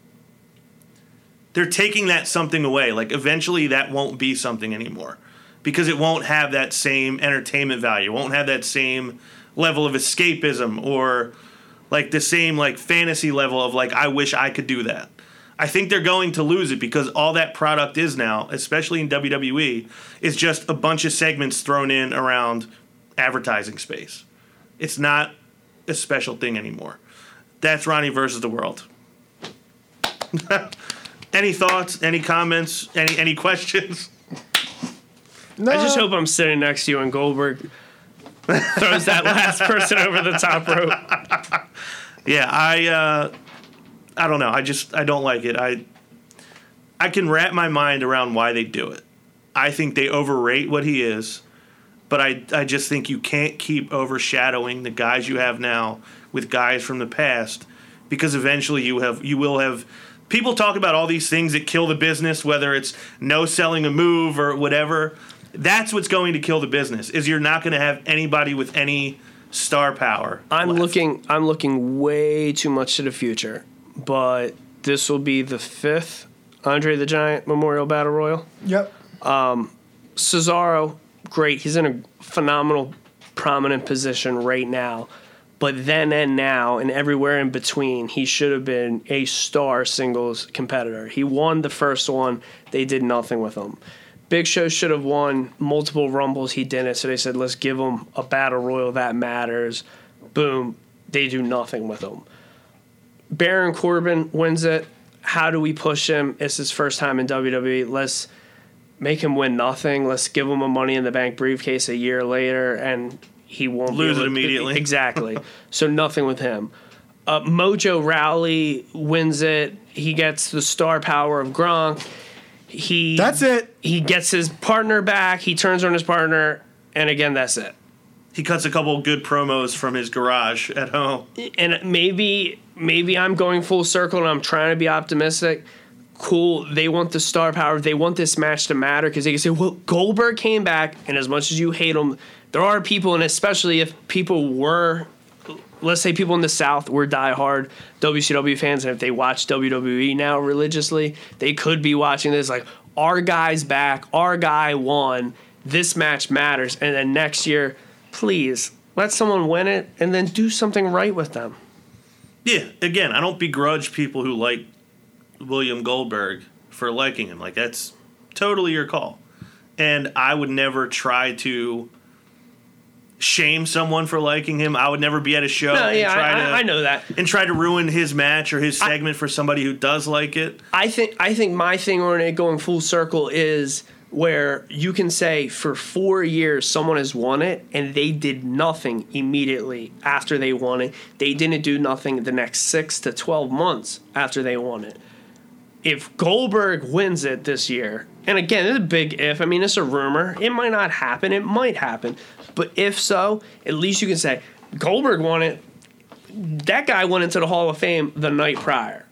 Speaker 3: they're taking that something away. Like eventually that won't be something anymore because it won't have that same entertainment value. It won't have that same level of escapism or like the same like fantasy level of like I wish I could do that. I think they're going to lose it because all that product is now, especially in WWE, is just a bunch of segments thrown in around advertising space. It's not a special thing anymore. That's Ronnie versus the world. any thoughts? Any comments? Any any questions?
Speaker 5: No,
Speaker 4: I just hope I'm sitting next to you and Goldberg throws that last person over the top rope.
Speaker 3: Yeah, I uh, I don't know. I just I don't like it. I I can wrap my mind around why they do it. I think they overrate what he is, but I I just think you can't keep overshadowing the guys you have now with guys from the past because eventually you have you will have people talk about all these things that kill the business whether it's no selling a move or whatever. That's what's going to kill the business. Is you're not going to have anybody with any star power.
Speaker 4: I'm
Speaker 3: left.
Speaker 4: looking I'm looking way too much to the future, but this will be the fifth Andre the Giant Memorial Battle Royal.
Speaker 5: Yep.
Speaker 4: Um, Cesaro, great. He's in a phenomenal, prominent position right now. But then and now, and everywhere in between, he should have been a star singles competitor. He won the first one, they did nothing with him. Big Show should have won multiple Rumbles, he didn't. So they said, let's give him a battle royal that matters. Boom, they do nothing with him. Baron Corbin wins it. How do we push him? It's his first time in WWE. Let's make him win nothing. Let's give him a Money in the Bank briefcase a year later, and he won't be
Speaker 3: Lose
Speaker 4: able
Speaker 3: it
Speaker 4: to-
Speaker 3: immediately.
Speaker 4: Exactly. so nothing with him. Uh, Mojo Rowley wins it. He gets the star power of Gronk. He
Speaker 5: That's it.
Speaker 4: He gets his partner back. He turns on his partner, and again, that's it.
Speaker 3: he cuts a couple good promos from his garage at home.
Speaker 4: and maybe maybe I'm going full circle and I'm trying to be optimistic. Cool, they want the star power. They want this match to matter because they can say, "Well, Goldberg came back, and as much as you hate him, there are people, and especially if people were, let's say, people in the South were diehard WCW fans, and if they watch WWE now religiously, they could be watching this like our guy's back, our guy won. This match matters, and then next year, please let someone win it, and then do something right with them."
Speaker 3: Yeah, again, I don't begrudge people who like William Goldberg for liking him. Like that's totally your call. And I would never try to shame someone for liking him. I would never be at a show
Speaker 4: No,
Speaker 3: and
Speaker 4: yeah,
Speaker 3: try
Speaker 4: I,
Speaker 3: to
Speaker 4: I, I know that.
Speaker 3: and try to ruin his match or his segment for somebody who does like it.
Speaker 4: I think I think my thing on it going full circle is where you can say for four years someone has won it and they did nothing immediately after they won it. They didn't do nothing the next six to twelve months after they won it. If Goldberg wins it this year, and again, it's a big if. I mean, it's a rumor. It might not happen. It might happen. But if so, at least you can say Goldberg won it. That guy went into the Hall of Fame the night prior.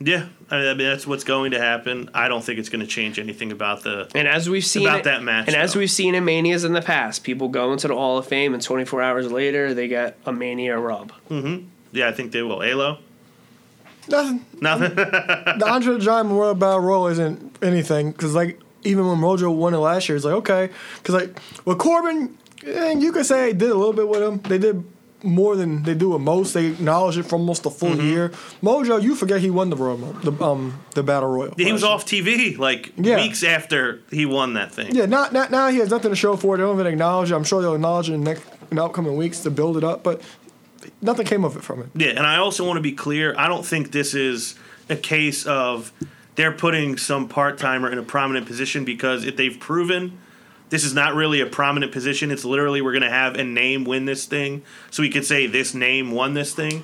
Speaker 3: Yeah, I mean that's what's going to happen. I don't think it's going to change anything about the.
Speaker 4: And as we've seen
Speaker 3: About
Speaker 4: it-
Speaker 3: that match,
Speaker 4: and as we've seen in manias in the past, people go into the Hall of Fame, and 24 hours later, they get a mania rub. Mm-hmm.
Speaker 3: Yeah, I think they will. Alo,
Speaker 5: Nothing.
Speaker 3: nothing.
Speaker 5: The Andre the Giant Memorial Battle Royal isn't anything because like even when Mojo won it last year, it's like okay because like with Corbin, and you could say they did a little bit with him. They did more than they do with most. They acknowledge it for almost a full
Speaker 3: Mm-hmm.
Speaker 5: year. Mojo, you forget he won the Royal, the um the Battle Royal.
Speaker 3: he was
Speaker 5: last
Speaker 3: off TV like
Speaker 5: Yeah.
Speaker 3: weeks after he won that thing.
Speaker 5: Yeah, not, not now he has nothing to show for it. They don't even acknowledge it. I'm sure they'll acknowledge it in the next in the upcoming weeks to build it up, but. nothing came of it from it.
Speaker 3: Yeah, and I also want to be clear. I don't think this is a case of they're putting some part timer in a prominent position because if they've proven this is not really a prominent position, it's literally we're going to have a name win this thing, so we could say this name won this thing.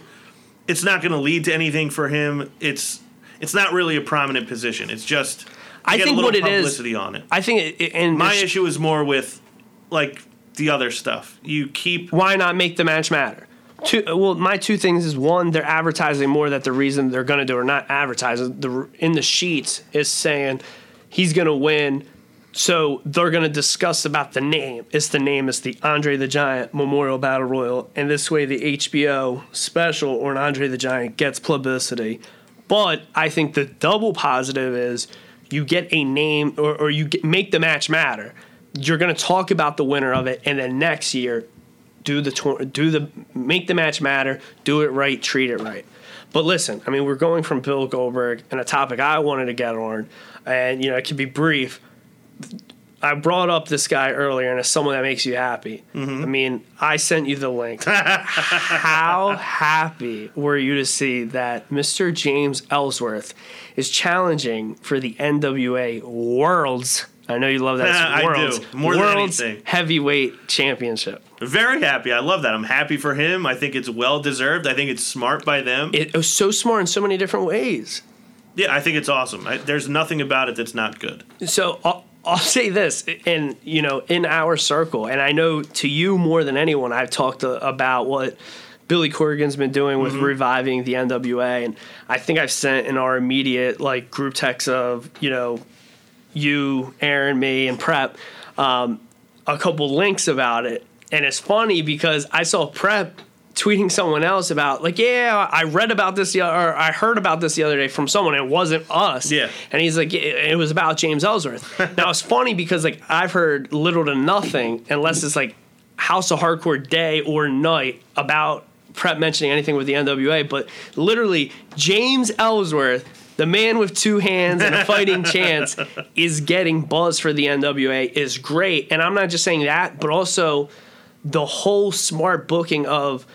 Speaker 3: It's not going to lead to anything for him. It's it's not really a prominent position. It's just
Speaker 4: I think what it is-
Speaker 3: publicity on it.
Speaker 4: I think, it- and
Speaker 3: My issue is more with like the other stuff. You keep
Speaker 4: why not make the match matter? Two, well, my two things is one, they're advertising more that the reason they're going to do or not advertising the in the sheets is saying he's going to win. So they're going to discuss about the name. It's the name. It's the Andre the Giant Memorial Battle Royal, and this way the HBO special or an Andre the Giant gets publicity. But I think the double positive is you get a name or, or you get, make the match matter. You're going to talk about the winner of it, and then next year do the do the make the match matter, do it right, treat it right. But listen, I mean, we're going from Bill Goldberg and a topic I wanted to get on, and you know, it can be brief. I brought up this guy earlier, and it's someone that makes you happy. Mm-hmm. I mean, I sent you the link. How happy were you to see that Mr. James Ellsworth is challenging for the NWA Worlds? I know you love that.
Speaker 3: I do.
Speaker 4: Worlds,
Speaker 3: More than anything.
Speaker 4: Heavyweight Championship.
Speaker 3: Very happy. I love that. I'm happy for him. I think it's well deserved. I think it's smart by them.
Speaker 4: It was so smart in so many different ways.
Speaker 3: Yeah, I think it's awesome. I, there's nothing about it that's not good.
Speaker 4: So I'll, I'll say this, and you know, in our circle, and I know to you more than anyone, I've talked uh, about what Billy Corgan's been doing with reviving the NWA, and I think I've sent in our immediate like group text of you know, you, Aaron, me, and Prep, um, a couple links about it, and it's funny because I saw Prep tweeting someone else about like yeah I read about this the, or I heard about this the other day from someone it wasn't us
Speaker 3: Yeah.
Speaker 4: and he's like, it it was about James Ellsworth. now it's funny because like I've heard little to nothing unless it's like House of Hardcore day or night about prep mentioning anything with the NWA, but literally James Ellsworth, the man with two hands and a fighting chance, is getting buzz for the NWA is great. And I'm not just saying that, but also the whole smart booking of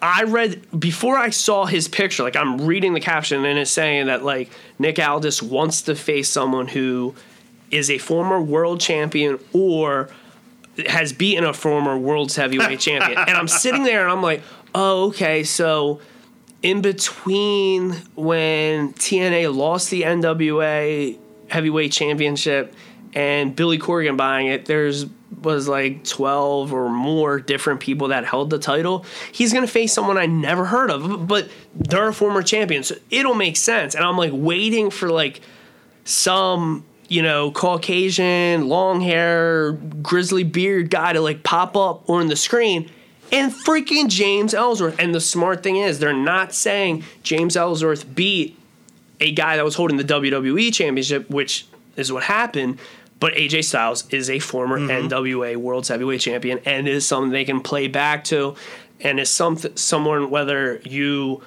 Speaker 4: I read before I saw his picture, like I'm reading the caption and it's saying that like Nick Aldis wants to face someone who is a former world champion or has beaten a former world's heavyweight champion. And I'm sitting there and I'm like, oh, okay, so in between when TNA lost the NWA heavyweight championship and Billy Corgan buying it, there's was like 12 or more different people that held the title. He's going to face someone I never heard of, but they're a former champion. So it'll make sense. And I'm like waiting for like some, you know, Caucasian, long hair, grizzly beard guy to like pop up on the screen and freaking James Ellsworth. And the smart thing is, they're not saying James Ellsworth beat a guy that was holding the WWE championship, which is what happened. But AJ Styles is a former mm-hmm. NWA World's Heavyweight Champion and is something they can play back to, and is something someone whether you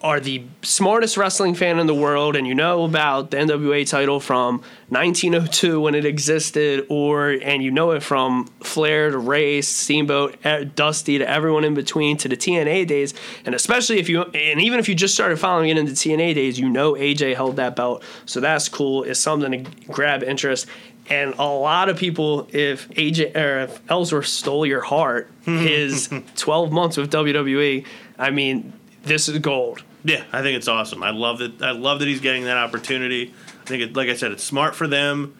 Speaker 4: are the smartest wrestling fan in the world and you know about the NWA title from 1902 when it existed, or and you know it from Flair to Race, Steamboat, Dusty to everyone in between to the TNA days, and especially if you and even if you just started following it in the TNA days, you know AJ held that belt, so that's cool. It's something to grab interest. And a lot of people, if AJ or if Ellsworth stole your heart, his 12 months with WWE, I mean, this is gold.
Speaker 3: Yeah, I think it's awesome. I love that. I love that he's getting that opportunity. I think, it, like I said, it's smart for them.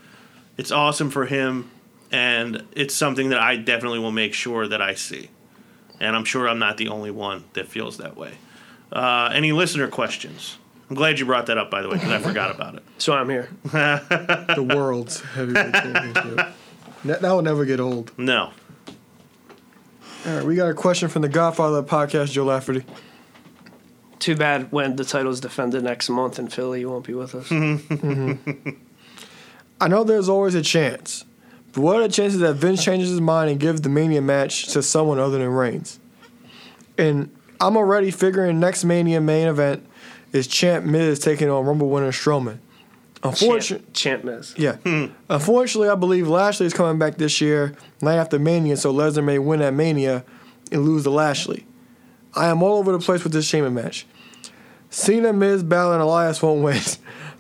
Speaker 3: It's awesome for him, and it's something that I definitely will make sure that I see. And I'm sure I'm not the only one that feels that way. Uh, any listener questions? I'm glad you brought that up, by the way, because I forgot about it.
Speaker 4: So I'm here.
Speaker 5: The world's heavyweight championship. That, that will never get old.
Speaker 3: No.
Speaker 5: All right, we got a question from the Godfather of the podcast, Joe Lafferty.
Speaker 4: Too bad when the title's defended next month in Philly, you won't be with us. Mm-hmm. Mm-hmm.
Speaker 5: I know there's always a chance, but what are the chances that Vince changes his mind and gives the Mania match to someone other than Reigns? And I'm already figuring next Mania main event is Champ Miz taking on Rumble winner Strowman. Unfortunately,
Speaker 4: Champ, Champ Miz.
Speaker 5: yeah. Hmm. Unfortunately, I believe Lashley is coming back this year, night after Mania, so Lesnar may win at Mania and lose to Lashley. I am all over the place with this Chamber match. Cena, Miz, Balor, and Elias won't win.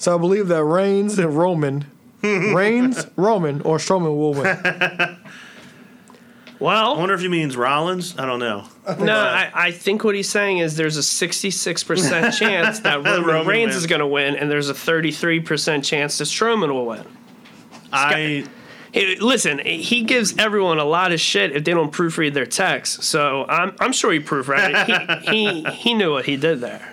Speaker 5: So I believe that Reigns and Roman, Reigns, Roman, or Strowman will win.
Speaker 4: Well, I
Speaker 3: wonder if he means Rollins. I don't know.
Speaker 4: no, I, I think what he's saying is there's a 66% chance that Roman,
Speaker 3: Roman
Speaker 4: Reigns
Speaker 3: wins.
Speaker 4: is going to win, and there's a 33% chance that Strowman will win.
Speaker 3: I
Speaker 4: Hey, listen, he gives everyone a lot of shit if they don't proofread their text. So I'm, I'm sure he proofread it. He, he, he knew what he did there.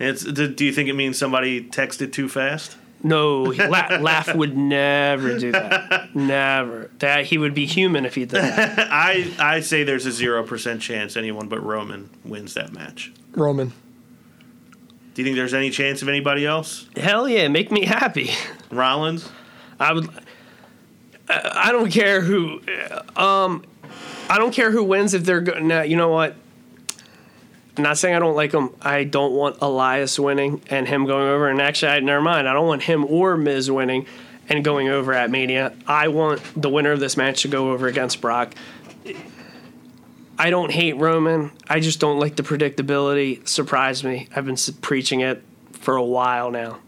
Speaker 3: it's. Do do you think it means somebody texted too fast?
Speaker 4: No, La- Laugh would never do that. Never. That he would be human if he did that.
Speaker 3: I I say there's a zero percent chance anyone but Roman wins that match.
Speaker 5: Roman.
Speaker 3: Do you think there's any chance of anybody else?
Speaker 4: Hell yeah, make me happy.
Speaker 3: Rollins.
Speaker 4: I would. I don't care who. Um, I don't care who wins if they're good. Now you know what. I'm not saying I don't like him. I don't want Elias winning and him going over. And actually, I, never mind. I don't want him or Miz winning and going over at Mania. I want the winner of this match to go over against Brock. I don't hate Roman. I just don't like the predictability. Surprised me. I've been preaching it for a while now.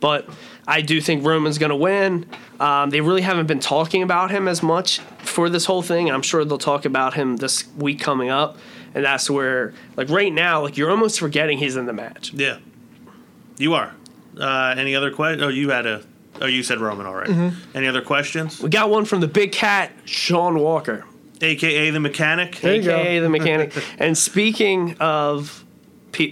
Speaker 4: But I do think Roman's going to win. Um, they really haven't been talking about him as much for this whole thing. I'm sure they'll talk about him this week coming up. And that's where, like right now, like you're almost forgetting he's in the match.
Speaker 3: Yeah, you are. Uh, any other questions? Oh, you had a. Oh, you said Roman already.
Speaker 4: Mm-hmm.
Speaker 3: Any other questions?
Speaker 4: We got one from the big cat, Sean Walker.
Speaker 3: AKA the mechanic.
Speaker 4: Aka the mechanic. and speaking of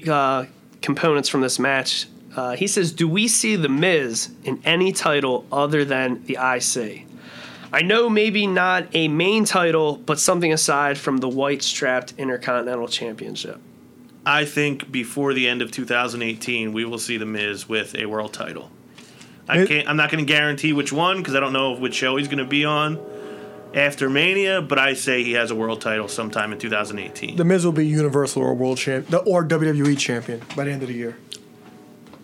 Speaker 4: uh, components from this match, uh, he says, "Do we see the Miz in any title other than the IC? I know maybe not a main title, but something aside from the white strapped Intercontinental Championship."
Speaker 3: I think before the end of 2018, we will see the Miz with a world title. I can't, I'm not going to guarantee which one because I don't know which show he's going to be on after Mania. But I say he has a world title sometime in 2018.
Speaker 5: The Miz will be Universal or World Champ, or WWE Champion by the end of the year.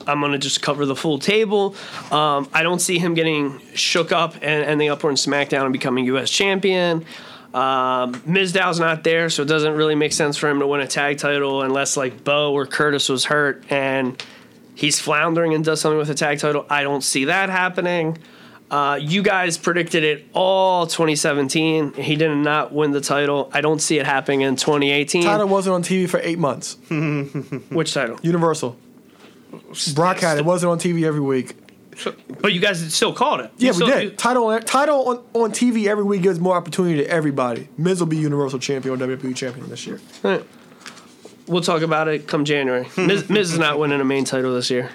Speaker 4: I'm gonna just cover the full table. Um, I don't see him getting shook up and ending up on SmackDown and becoming U.S. champion. Um, Mizdow's not there, so it doesn't really make sense for him to win a tag title unless like Bo or Curtis was hurt and he's floundering and does something with a tag title. I don't see that happening. Uh, you guys predicted it all 2017. He did not win the title. I don't see it happening in 2018.
Speaker 5: Title wasn't on TV for eight months.
Speaker 4: Which title?
Speaker 5: Universal. Brock had it. wasn't on TV every week.
Speaker 4: But you guys still called it.
Speaker 5: Yeah,
Speaker 4: You
Speaker 5: we
Speaker 4: still-
Speaker 5: did. Title title on, on TV every week gives more opportunity to everybody. Miz will be Universal Champion or WWE Champion this year.
Speaker 4: We'll talk about it come January. Miz, Miz is not winning a main title this year.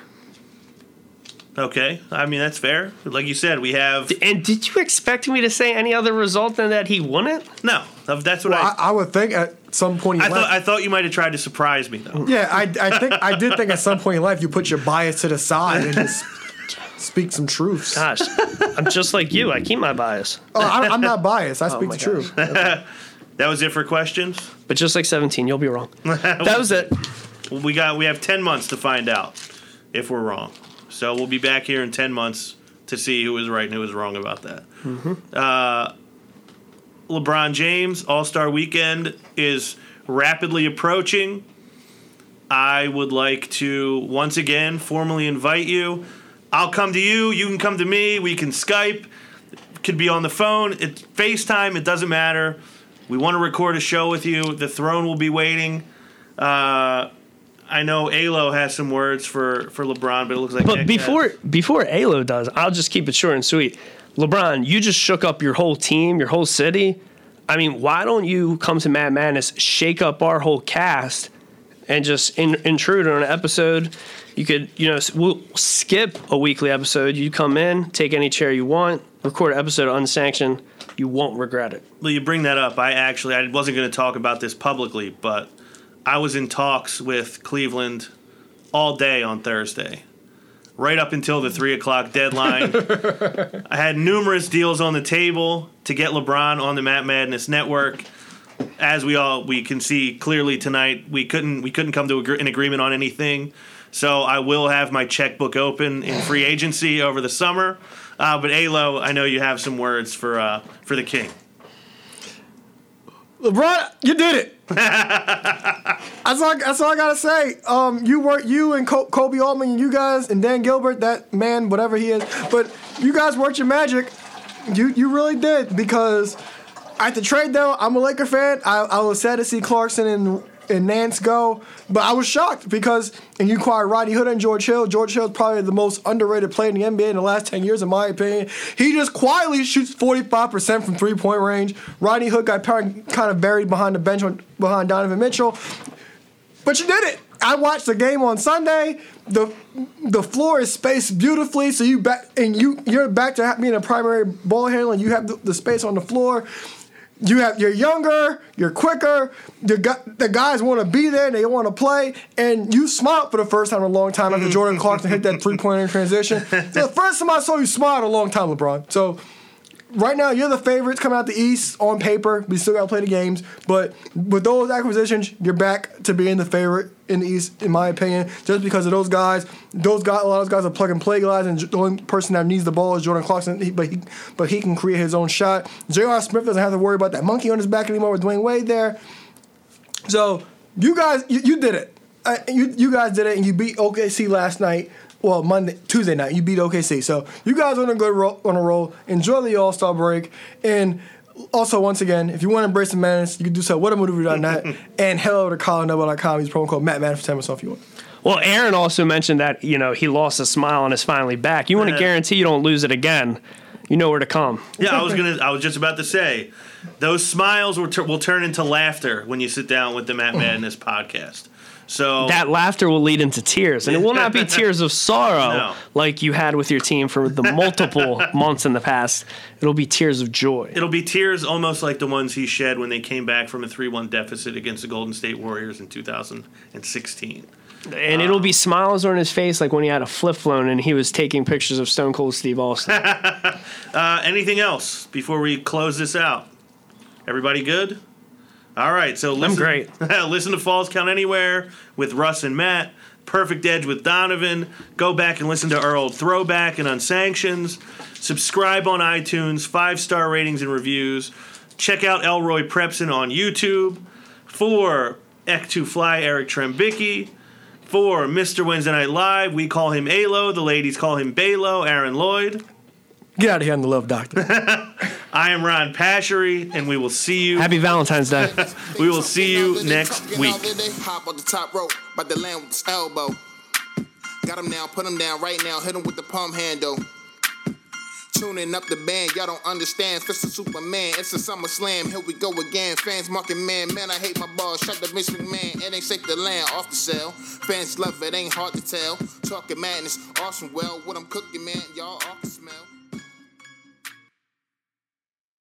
Speaker 3: Okay, I mean that's fair. Like you said, we have
Speaker 4: And did you expect me to say any other result than that he won it?
Speaker 3: no. That's what
Speaker 5: Well,
Speaker 3: I.
Speaker 5: I, I would think at some point in
Speaker 3: I
Speaker 5: life.
Speaker 3: thought I thought you might have tried to surprise me though.
Speaker 5: yeah, I, I think I did think at some point in life you put your bias to the side and just speak some truths.
Speaker 4: Gosh, I'm just like you. I keep my bias.
Speaker 5: Oh, I, I'm not biased. I speak oh
Speaker 4: my
Speaker 5: the truth.
Speaker 3: That was it for questions.
Speaker 4: But just like 17, you'll be wrong. That was it.
Speaker 3: We got we have ten months to find out if we're wrong. So we'll be back here in ten months to see who was right and who was wrong about that. Uh, LeBron James All Star Weekend is rapidly approaching. I would like to once again formally invite you. I'll come to you. You can come to me. We can Skype. Could be on the phone. It's FaceTime. It doesn't matter. We want to record a show with you. The throne will be waiting. Uh, I know Alo has some words for, for LeBron, but it looks like
Speaker 4: But
Speaker 3: Nick
Speaker 4: before
Speaker 3: has-
Speaker 4: before Alo does, I'll just keep it short and sweet. LeBron, you just shook up your whole team, your whole city. I mean, why don't you come to Mad Madness, shake up our whole cast, and just in, intrude on an episode? You could, you know, we'll skip a weekly episode. You come in, take any chair you want, record an episode unsanctioned. You won't regret it.
Speaker 3: Well, you bring that up. I actually I wasn't going to talk about this publicly, but I was in talks with Cleveland all day on Thursday, right up until the three o'clock deadline. I had numerous deals on the table to get LeBron on the Matt Madness Network. As we all we can see clearly tonight, we couldn't we couldn't come to an agreement on anything. So I will have my checkbook open in free agency over the summer. Uh, but Alo, I know you have some words for uh, for the king.
Speaker 5: LeBron, you did it. That's all, that's all I gotta say. Um, you work, you and Co- Koby Altman, you guys, and Dan Gilbert, that man, whatever he is. But you guys worked your magic. You you really did because at the trade though, I'm a Laker fan. I, I was sad to see Clarkson and and Nance go, but I was shocked because and you acquired Rodney Hood and George Hill. George Hill is probably the most underrated player in the NBA in the last ten years, in my opinion. He just quietly shoots 45 percent from three point range. Rodney Hood got kind of buried behind the bench behind Donovan Mitchell. But you did it. I watched the game on Sunday. The the floor is spaced beautifully, so you back and you you're back to being a primary ball handler. And you have the, the space on the floor. You have you're younger, you're quicker. The the guys want to be there, they want to play, and you smiled for the first time in a long time after mm. Jordan Clarkson hit that three pointer in transition. the first time I saw you smile in a long time, LeBron. So right now you're the favorites coming out the East on paper. We still got to play the games, but with those acquisitions, you're back to being the favorite in the East, in my opinion. Just because of those guys, those guys, a lot of those guys are plug and play guys, and the only person that needs the ball is Jordan Clarkson. But he, but he can create his own shot. J.R. Smith doesn't have to worry about that monkey on his back anymore with Dwyane Wade there. So you guys, you, you did it. Uh, you you guys did it, and you beat OKC last night well Monday Tuesday night you beat OKC. So you guys on a good roll, on a roll. Enjoy the All Star break and. Also, once again, if you want to embrace the madness, you can do so at whatamovie.net and head over to colinnoble.com. Use promo code MattMadden for 10% off if you want.
Speaker 4: Well, Aaron also mentioned that, you know, he lost a smile and is finally back. You want to guarantee you don't lose it again. You know where to come.
Speaker 3: Yeah, I was gonna. I was just about to say, those smiles will, tur will turn into laughter when you sit down with the Matt Madness podcast. So
Speaker 4: That laughter will lead into tears, and it will not be tears of sorrow
Speaker 3: No.
Speaker 4: like you had with your team for the multiple months in the past. It'll be tears of joy.
Speaker 3: it'll be tears almost like the ones he shed when they came back from a three-one deficit against the Golden State Warriors in 2016.
Speaker 4: And it'll be smiles on his face like when he had a flip phone and he was taking pictures of Stone Cold Steve Austin.
Speaker 3: Uh, anything else before we close this out? Everybody good? All right, so listen,
Speaker 4: great.
Speaker 3: listen to Falls Count Anywhere with Russ and Matt. Perfect Edge with Donovan. Go back and listen to our old throwback and unsanctions. Subscribe on iTunes. Five star ratings and reviews. Check out Elroy Prepson on YouTube. For Ek2 Fly, Eric Trembicki. For Mr. Wednesday Night Live, we call him Alo. The ladies call him Balo. Aaron Lloyd.
Speaker 5: Get out of here on the love doctor.
Speaker 3: I am Ron Pashery, and we will see you.
Speaker 4: Happy Valentine's Day.
Speaker 3: we will see you next week.
Speaker 2: Hop on the top rope, by the land with his elbow. Got him down, put him down right now, hit him with the palm handle. Tuning up the band, y'all don't understand. Fist of Superman, it's a summer slam. Here we go again. Fans marking man, man, I hate my balls. Shut the Vince McMahon, it ain't safe to land off the cell. Fans love it, ain't hard to tell. Talking madness, awesome. Well, what I'm cooking, man, y'all all can smell.